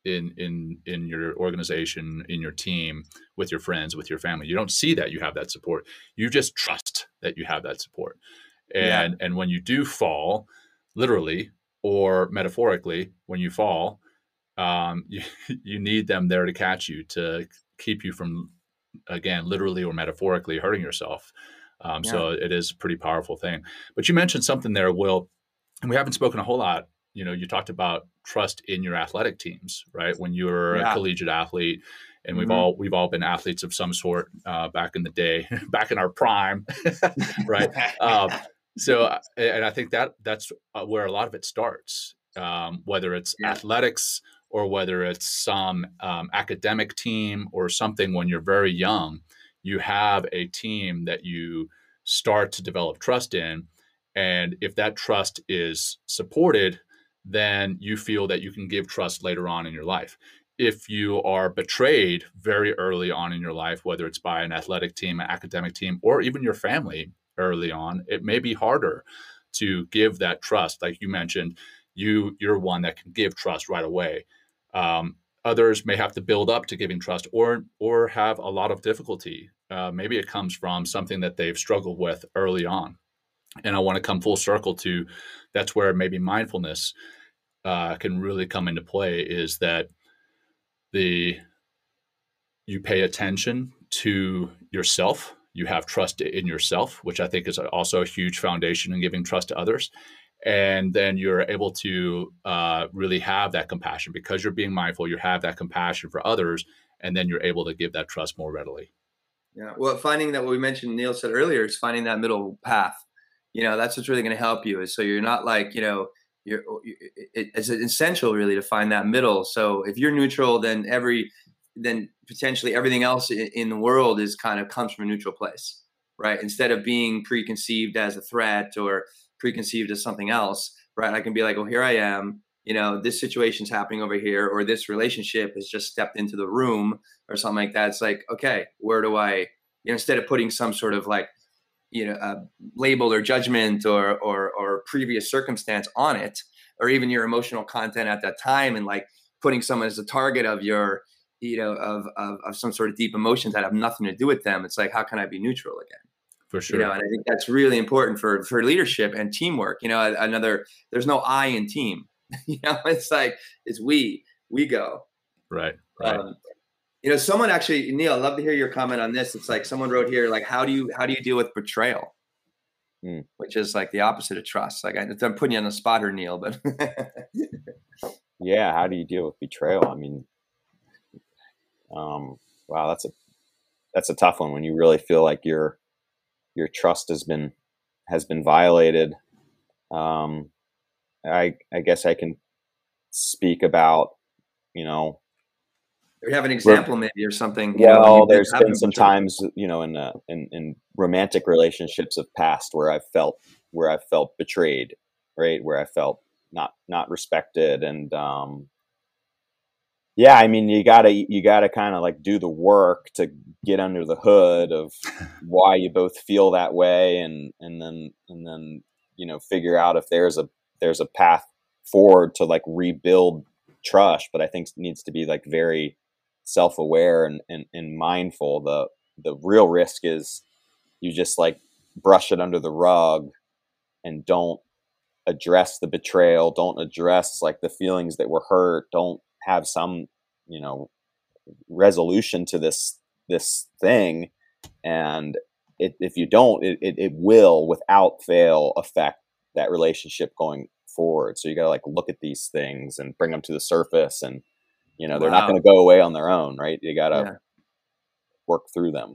in in in your organization in your team with your friends with your family. You don't see that you have that support. You just trust that you have that support. And yeah. and when you do fall literally or metaphorically when you fall um, you, you need them there to catch you to keep you from again literally or metaphorically hurting yourself. Um, yeah. so it is a pretty powerful thing. But you mentioned something there will and we haven't spoken a whole lot you know you talked about trust in your athletic teams right when you're yeah. a collegiate athlete and we've mm-hmm. all we've all been athletes of some sort uh, back in the day back in our prime right um, so and i think that that's uh, where a lot of it starts um, whether it's yeah. athletics or whether it's some um, academic team or something when you're very young you have a team that you start to develop trust in and if that trust is supported then you feel that you can give trust later on in your life. If you are betrayed very early on in your life, whether it's by an athletic team, an academic team, or even your family early on, it may be harder to give that trust. Like you mentioned, you you're one that can give trust right away. Um, others may have to build up to giving trust, or or have a lot of difficulty. Uh, maybe it comes from something that they've struggled with early on. And I want to come full circle to that's where maybe mindfulness uh, can really come into play is that the you pay attention to yourself. You have trust in yourself which i think is also a huge foundation in giving trust to others. And then you're able to uh, really have that compassion. Because you're being mindful you have that compassion for others and then you're able to give that trust more readily. Yeah. Well finding that what we mentioned neil said earlier is finding that middle path you know that's what's really going to help you is so you're not like you know you're oh, it's essential really to find that middle. So if you're neutral then every then potentially everything else in the world is kind of comes from a neutral place right? Instead of being preconceived as a threat or preconceived as something else right? I can be like oh here i am you know this situation's happening over here or this relationship has just stepped into the room or something like that. It's like okay where do i you know instead of putting some sort of like you know a label or judgment or, or or previous circumstance on it or even your emotional content at that time and like putting someone as a target of your you know of, of, of some sort of deep emotions that have nothing to do with them. It's like how can i be neutral again? For sure you know and i think that's really important for for leadership and teamwork. You know another there's no i in team. You know it's like it's we we go. Right right. Um, you know, someone actually, Neil, I'd love to hear your comment on this. It's like someone wrote here, like, how do you how do you deal with betrayal? Mm. Which is like the opposite of trust. Like I, am putting you on the spot here, Neil, but yeah, how do you deal with betrayal? I mean, um, wow, that's a that's a tough one when you really feel like your your trust has been has been violated. Um, I I guess I can speak about you know or have an example maybe or something. well, know, there's been some times, you know, in, uh, in in romantic relationships of past where I felt where I felt betrayed, right? Where I felt not not respected, and um, yeah, I mean, you gotta you gotta kind of like do the work to get under the hood of why you both feel that way, and and then and then you know figure out if there's a there's a path forward to like rebuild trust. But I think needs to be like very self aware and, and and mindful. The the real risk is you just like brush it under the rug and don't address the betrayal don't address like the feelings that were hurt don't have some you know resolution to this this thing and it, if you don't it, it, it will without fail affect that relationship going forward so you got to like look at these things and bring them to the surface and you know they're wow. not going to go away on their own right you got to yeah. work through them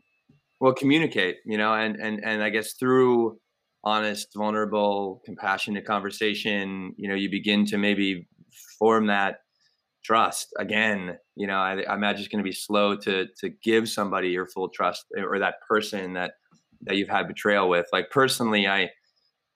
well communicate you know and and and i guess through honest vulnerable compassionate conversation you know you begin to maybe form that trust again you know I, I imagine it's going to be slow to to give somebody your full trust or that person that that you've had betrayal with like personally i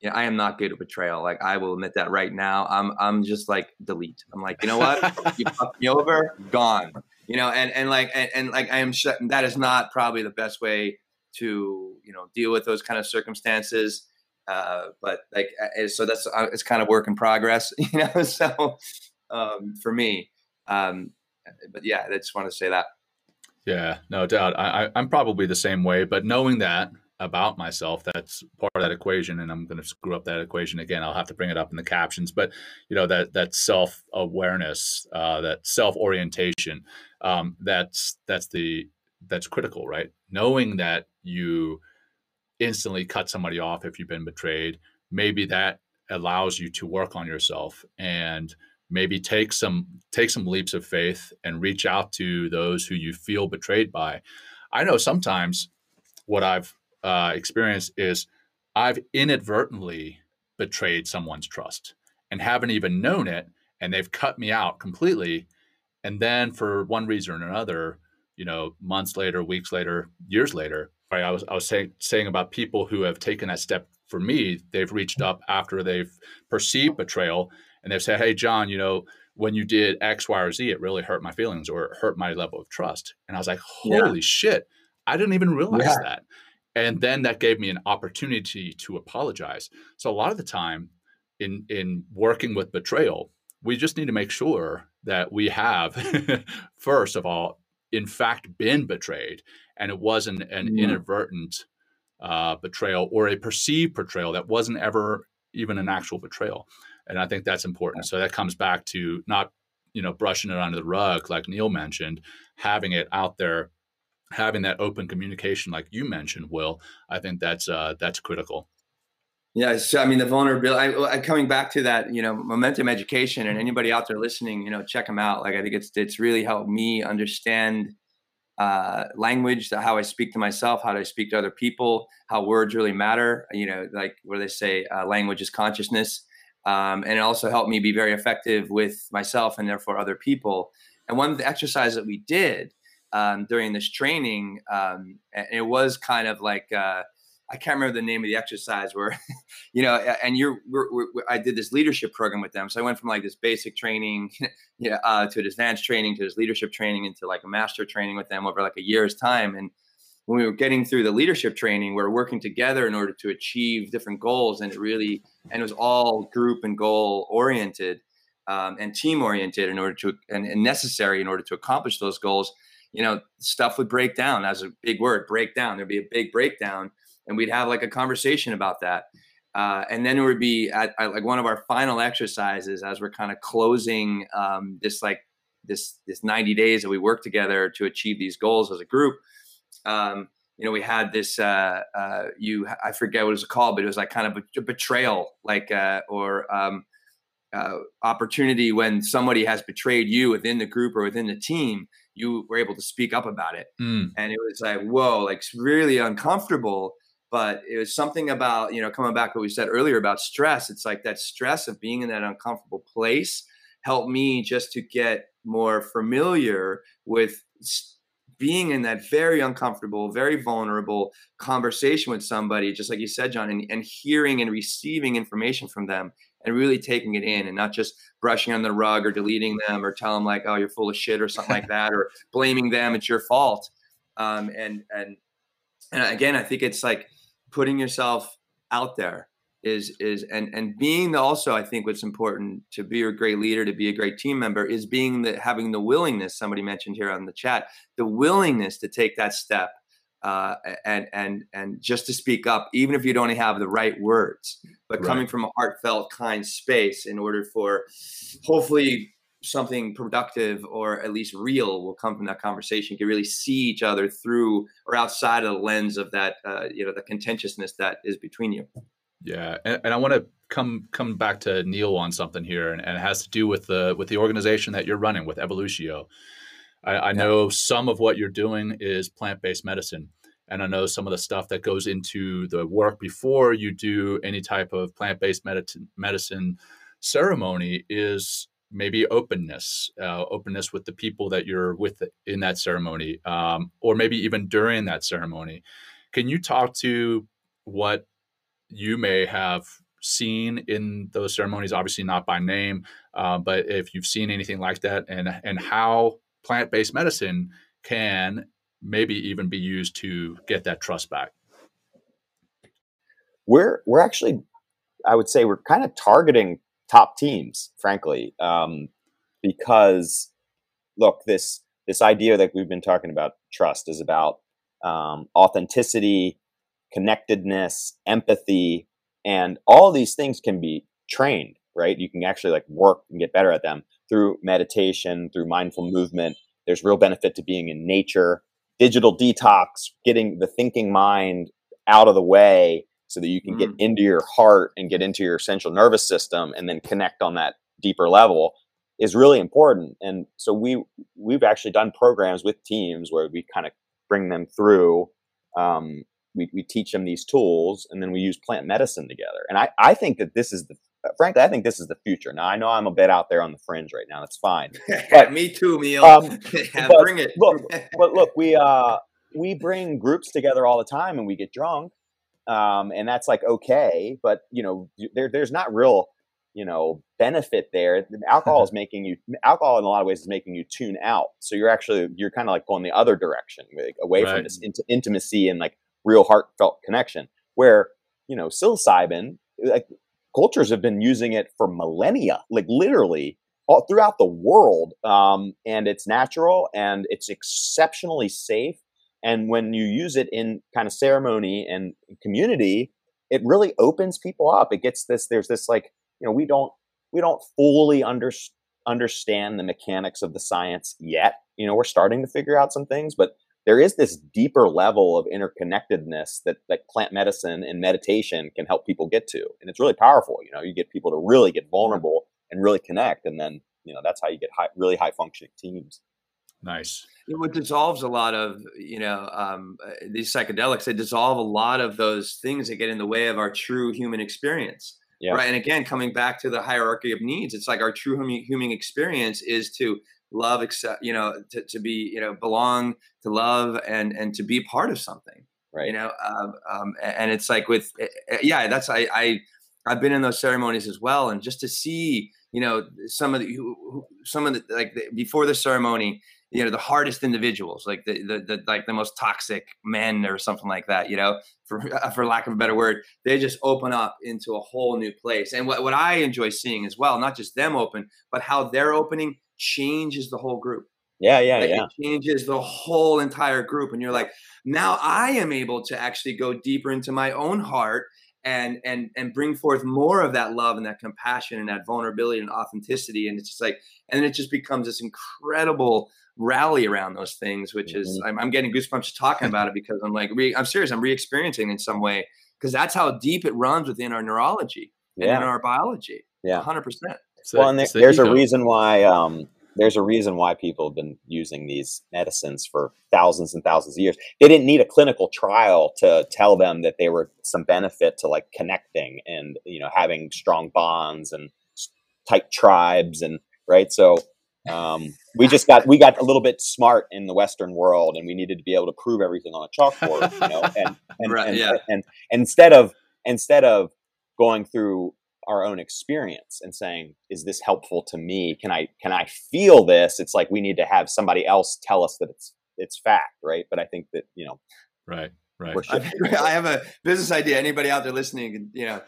you know, I am not good at betrayal. Like I will admit that right now. I'm I'm just like delete. I'm like, you know what? you fucked me over, gone. You know, and and like and, and like I am sh- that is not probably the best way to you know deal with those kind of circumstances. Uh, but like so that's uh, it's kind of work in progress, you know. So um, for me, um, but yeah, I just want to say that. Yeah, no doubt. I, I'm probably the same way, but knowing that about myself, that's part of that equation, and I'm going to screw up that equation again. I'll have to bring it up in the captions, but you know that that self awareness, uh, that self orientation, um, that's that's the that's critical, right? Knowing that you instantly cut somebody off if you've been betrayed, maybe that allows you to work on yourself and maybe take some take some leaps of faith and reach out to those who you feel betrayed by. I know sometimes what I've uh, experienced is I've inadvertently betrayed someone's trust and haven't even known it, and they've cut me out completely. And then for one reason or another, you know, months later, weeks later, years later, right? I was I was saying saying about people who have taken that step for me. They've reached up after they've perceived betrayal and they've said, "Hey, John, you know, when you did X, Y, or Z, it really hurt my feelings or it hurt my level of trust." And I was like, "Holy yeah. shit! I didn't even realize yeah. that." And then that gave me an opportunity to apologize. So a lot of the time, in in working with betrayal, we just need to make sure that we have, first of all, in fact, been betrayed, and it wasn't an yeah. inadvertent uh, betrayal or a perceived betrayal that wasn't ever even an actual betrayal and I think that's important. So that comes back to not you know brushing it under the rug like Neil mentioned, having it out there, having that open communication like you mentioned, Will. I think that's uh, that's critical. Yeah, so, I mean the vulnerability. I, I, coming back to that, you know, momentum education, and anybody out there listening, you know, check them out. Like I think it's it's really helped me understand uh, language, how I speak to myself, how do I speak to other people, how words really matter. You know, like where they say? Uh, language is consciousness. Um, and it also helped me be very effective with myself and therefore other people. And one of the exercises that we did um, during this training, um, it was kind of like uh, I can't remember the name of the exercise where, you know, and you're we're, we're, I did this leadership program with them, so I went from like this basic training, yeah, uh, to advanced training to this leadership training into like a master training with them over like a year's time, and when we were getting through the leadership training, we are working together in order to achieve different goals, and it really and it was all group and goal oriented um, and team oriented in order to and, and, necessary in order to accomplish those goals. You know, stuff would break down. That's a big word, break down. There'd be a big breakdown, and we'd have like a conversation about that. Uh, and then it would be at, at, like one of our final exercises as we're kind of closing um, this like this this 90 days that we work together to achieve these goals as a group um, you know, we had this, uh, uh, you, I forget what it was called, but it was like kind of a, betrayal, like, uh, or, um, uh, opportunity when somebody has betrayed you within the group or within the team, you were able to speak up about it. Mm. And it was like, whoa, like really uncomfortable. But it was something about, you know, coming back to what we said earlier about stress. It's like that stress of being in that uncomfortable place helped me just to get more familiar with being in that very uncomfortable, very vulnerable conversation with somebody, just like you said, John, and, and hearing and receiving information from them and really taking it in and not just brushing on the rug or deleting them or tell them like, oh, you're full of shit or something like that, or blaming them, it's your fault. Um, and and and again, I think it's like putting yourself out there is is and and being the, also I think what's important to be a great leader, to be a great team member, is being the having the willingness. Somebody mentioned here on the chat the willingness to take that step uh, and and and just to speak up, even if you don't have the right words, but right. coming from a heartfelt, kind space, in order for hopefully something productive or at least real will come from that conversation. You can really see each other through or outside of the lens of that, uh, you know, the contentiousness that is between you. Yeah, and, and I want to come come back to Neil on something here, and, and, it has to do with the with the organization that you're running with Evolutio. I, I yeah. know some of what you're doing is plant based medicine. And I know some of the stuff that goes into the work before you do any type of plant based medicine, medicine ceremony is maybe openness, uh, openness with the people that you're with in that ceremony, um, or maybe even during that ceremony. Can you talk to what you may have seen in those ceremonies? Obviously, not by name, uh, but if you've seen anything like that, and and how plant based medicine can maybe even be used to get that trust back? We're we're actually, I would say, we're kind of targeting top teams, frankly, um, because look, this this idea that we've been talking about trust is about um, authenticity, connectedness, empathy, and all these things can be trained. Right? You can actually like work and get better at them through meditation, through mindful movement. There's real benefit to being in nature digital detox, getting the thinking mind out of the way so that you can mm. get into your heart and get into your central nervous system and then connect on that deeper level is really important. And so we we've actually done programs with teams where we kind of bring them through. Um, we, we teach them these tools and then we use plant medicine together. And I, I think that this is the frankly, I think this is the future. Now, I know I'm a bit out there on the fringe right now. That's fine. But, Me too, Neil. Um, yeah, but, bring it. look, but look, we uh, we bring groups together all the time, and we get drunk, um, and that's like okay. But you know, there there's not real you know benefit there. Alcohol is making you alcohol in a lot of ways is making you tune out. So you're actually you're kind of like going the other direction, like away right. from this int- intimacy and like real heartfelt connection. Where you know psilocybin, like cultures have been using it for millennia, like literally all throughout the world. Um, and it's natural and it's exceptionally safe. And when you use it in kind of ceremony and community, it really opens people up. It gets this, there's this like, you know, we don't, we don't fully under, understand the mechanics of the science yet. You know, we're starting to figure out some things, but there is this deeper level of interconnectedness that, that plant medicine and meditation can help people get to. And it's really powerful. You know, you get people to really get vulnerable and really connect. And then, you know, that's how you get high, really high functioning teams. Nice. What dissolves a lot of, you know, um, uh, these psychedelics, they dissolve a lot of those things that get in the way of our true human experience. Yeah. Right. And again, coming back to the hierarchy of needs, it's like our true human experience is to love accept you know to, to be you know belong to love and and to be part of something right. you know um, um, and it's like with eh, eh, yeah that's I, I i've been in those ceremonies as well and just to see you know some of the some of the like the, before the ceremony you know the hardest individuals like the, the, the like the most toxic men or something like that you know for for lack of a better word they just open up into a whole new place. And what, what i enjoy seeing as well not just them open but how they're opening changes the whole group. Yeah, yeah, like yeah. It changes the whole entire group. And you're like, now I am able to actually go deeper into my own heart and and and bring forth more of that love and that compassion and that vulnerability and authenticity. And it's just like, and it just becomes this incredible rally around those things, which mm-hmm. is I'm, I'm, getting goosebumps talking about it because I'm like, re, I'm serious, I'm re-experiencing in some way because that's how deep it runs within our neurology and in our biology. Yeah, hundred percent. Well, and there, there's a reason why um, there's a reason why people have been using these medicines for thousands and thousands of years. They didn't need a clinical trial to tell them that they were some benefit to like connecting and you know having strong bonds and tight tribes and right? So um, we just got we got a little bit smart in the Western world, and we needed to be able to prove everything on a chalkboard, you know. And and, Right, and, yeah. and, and instead of instead of going through our own experience and saying, "Is this helpful to me? Can I can I feel this?" It's like we need to have somebody else tell us that it's it's fact, right? But I think that you know Right. Right. I, have a business idea. Anybody out there listening, you know,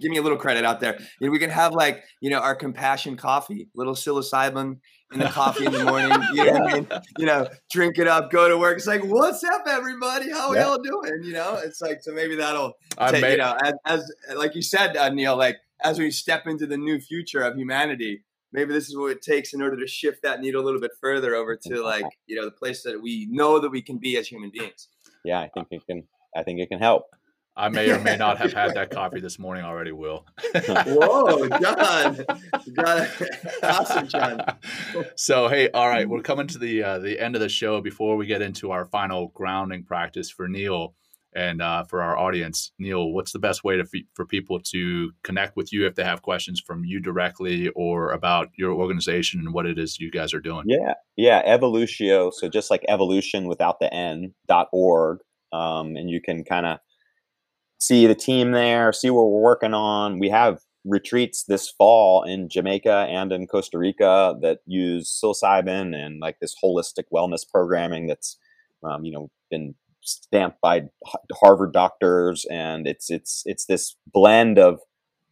give me a little credit out there. You know, we can have like, you know, our compassion coffee, little psilocybin in the coffee in the morning. You know, what I mean? you know, drink it up, go to work. It's like, what's up, everybody? How we Yeah. all doing? You know, it's like so maybe that'll, I take, may, you know, as, as like you said, uh, Neil, like as we step into the new future of humanity. Maybe this is what it takes in order to shift that needle a little bit further over to like, you know, the place that we know that we can be as human beings. yeah, I think it can. I think it can help. I may or may not have had that coffee this morning already, Will. Whoa, John! You got it. awesome, John. so hey, all right, we're coming to the uh, the end of the show. Before we get into our final grounding practice for Neil and uh, for our audience, Neil, what's the best way to fe- for people to connect with you if they have questions from you directly or about your organization and what it is you guys are doing? Yeah, yeah, Evolutio. So just like evolution without the N dot org, um, and you can kind of see the team there, see what we're working on. We have retreats this fall in Jamaica and in Costa Rica that use psilocybin and like this holistic wellness programming that's, um, you know, been stamped by Harvard doctors, and it's it's it's this blend of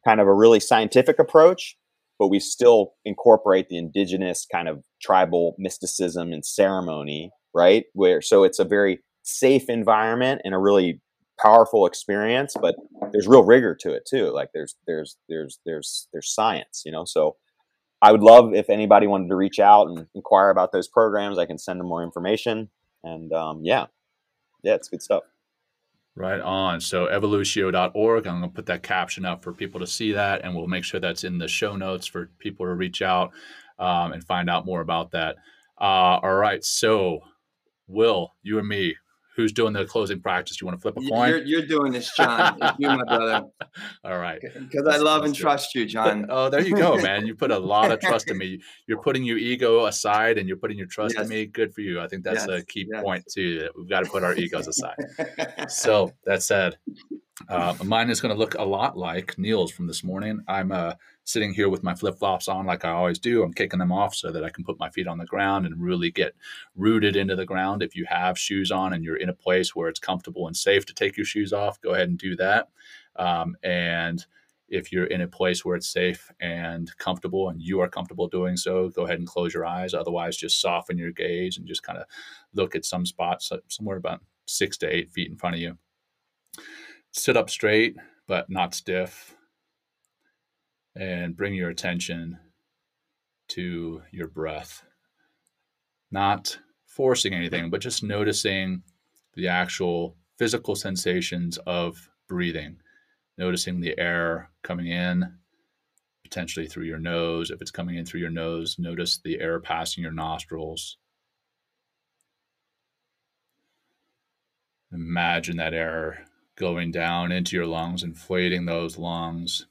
kind of a really scientific approach but we still incorporate the indigenous kind of tribal mysticism and ceremony, right? Where so it's a very safe environment and a really powerful experience, but there's real rigor to it too. Like there's there's there's there's there's science, you know. So I would love if anybody wanted to reach out and inquire about those programs. I can send them more information. And um, yeah, yeah, it's good stuff. Right on. So evolutio.org. I'm going to put that caption up for people to see that, and we'll make sure that's in the show notes for people to reach out um, and find out more about that. Uh, all right. So, Will, you and me, who's doing the closing practice? You want to flip a coin? You're, you're doing this, John. You, my brother. all right. Because I love and trust you, John. Oh, there you go, man. You put a lot of trust in me. You're putting your ego aside and you're putting your trust in me. Good for you. I think that's a key yes. point, too, that we've got to put our egos aside. So that said, uh, mine is going to look a lot like Neil's from this morning. I'm uh, sitting here with my flip flops on, like I always do. I'm kicking them off so that I can put my feet on the ground and really get rooted into the ground. If you have shoes on and you're in a place where it's comfortable and safe to take your shoes off, go ahead and do that. Um, and if you're in a place where it's safe and comfortable and you are comfortable doing so, go ahead and close your eyes. Otherwise, just soften your gaze and just kind of look at some spots uh, somewhere about six to eight feet in front of you. Sit up straight, but not stiff. And bring your attention to your breath. Not forcing anything, but just noticing the actual physical sensations of breathing. Noticing the air coming in, potentially through your nose. If it's coming in through your nose, notice the air passing your nostrils. Imagine that air going down into your lungs, inflating those lungs,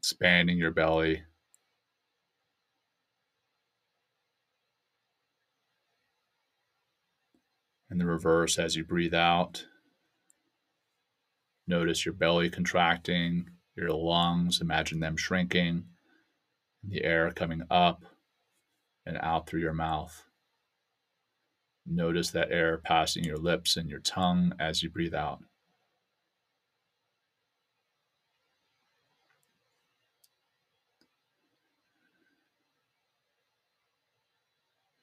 expanding your belly. And the reverse as you breathe out. Notice your belly contracting, your lungs, imagine them shrinking, the air coming up and out through your mouth. Notice that air passing your lips and your tongue as you breathe out.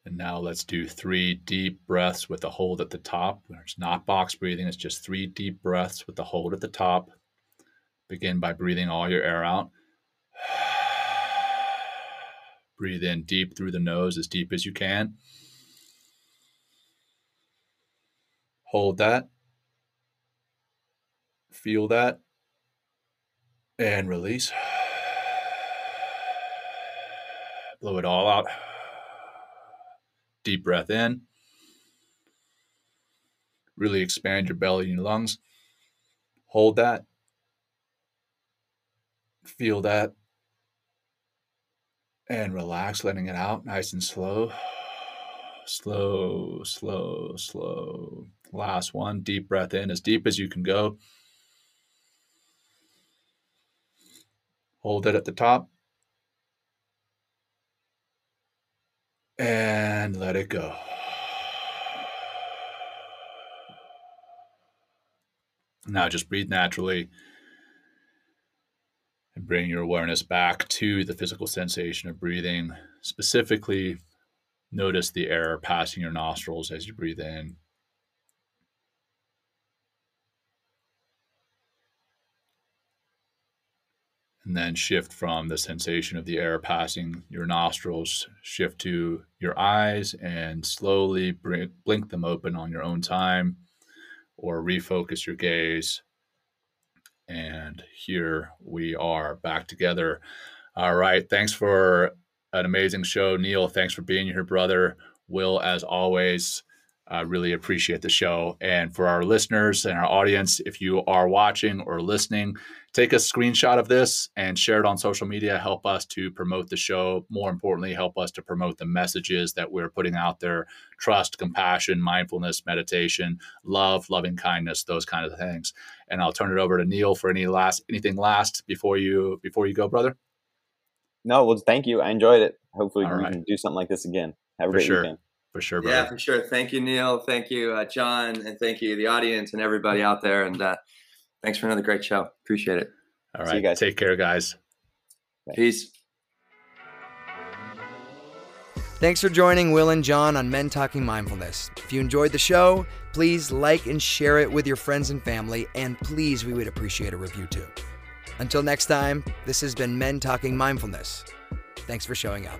And now let's do three deep breaths with a hold at the top. It's not box breathing, it's just three deep breaths with a hold at the top. Begin by breathing all your air out. Breathe in deep through the nose, as deep as you can. Hold that. Feel that. And release. Blow it all out. Deep breath in. Really expand your belly and your lungs. Hold that. Feel that. And relax, letting it out nice and slow. Slow, slow, slow. Last one. Deep breath in, as deep as you can go. Hold it at the top. And let it go. Now just breathe naturally and bring your awareness back to the physical sensation of breathing. Specifically, notice the air passing your nostrils as you breathe in. And then shift from the sensation of the air passing your nostrils, shift to your eyes, and slowly blink them open on your own time or refocus your gaze. And here we are back together. All right. Thanks for an amazing show. Neil, thanks for being here, brother. Will, as always, I really appreciate the show. And for our listeners and our audience, if you are watching or listening, take a screenshot of this and share it on social media. Help us to promote the show. More importantly, help us to promote the messages that we're putting out there trust, compassion, mindfulness, meditation, love, loving kindness, those kind of things. And I'll turn it over to Neil for any last anything last before you before you go, brother. No, well, thank you. I enjoyed it. Hopefully, All we right. can do something like this again. Have a for great sure. weekend for sure. Brother. Yeah, for sure. Thank you, Neil. Thank you, uh, John, and thank you, the audience, and everybody out there. And uh, thanks for another great show. Appreciate it. All right, guys. Take care, guys. Peace. Thanks for joining Will and John on Men Talking Mindfulness. If you enjoyed the show, please like and share it with your friends and family, and please, we would appreciate a review too. Until next time, this has been Men Talking Mindfulness. Thanks for showing up.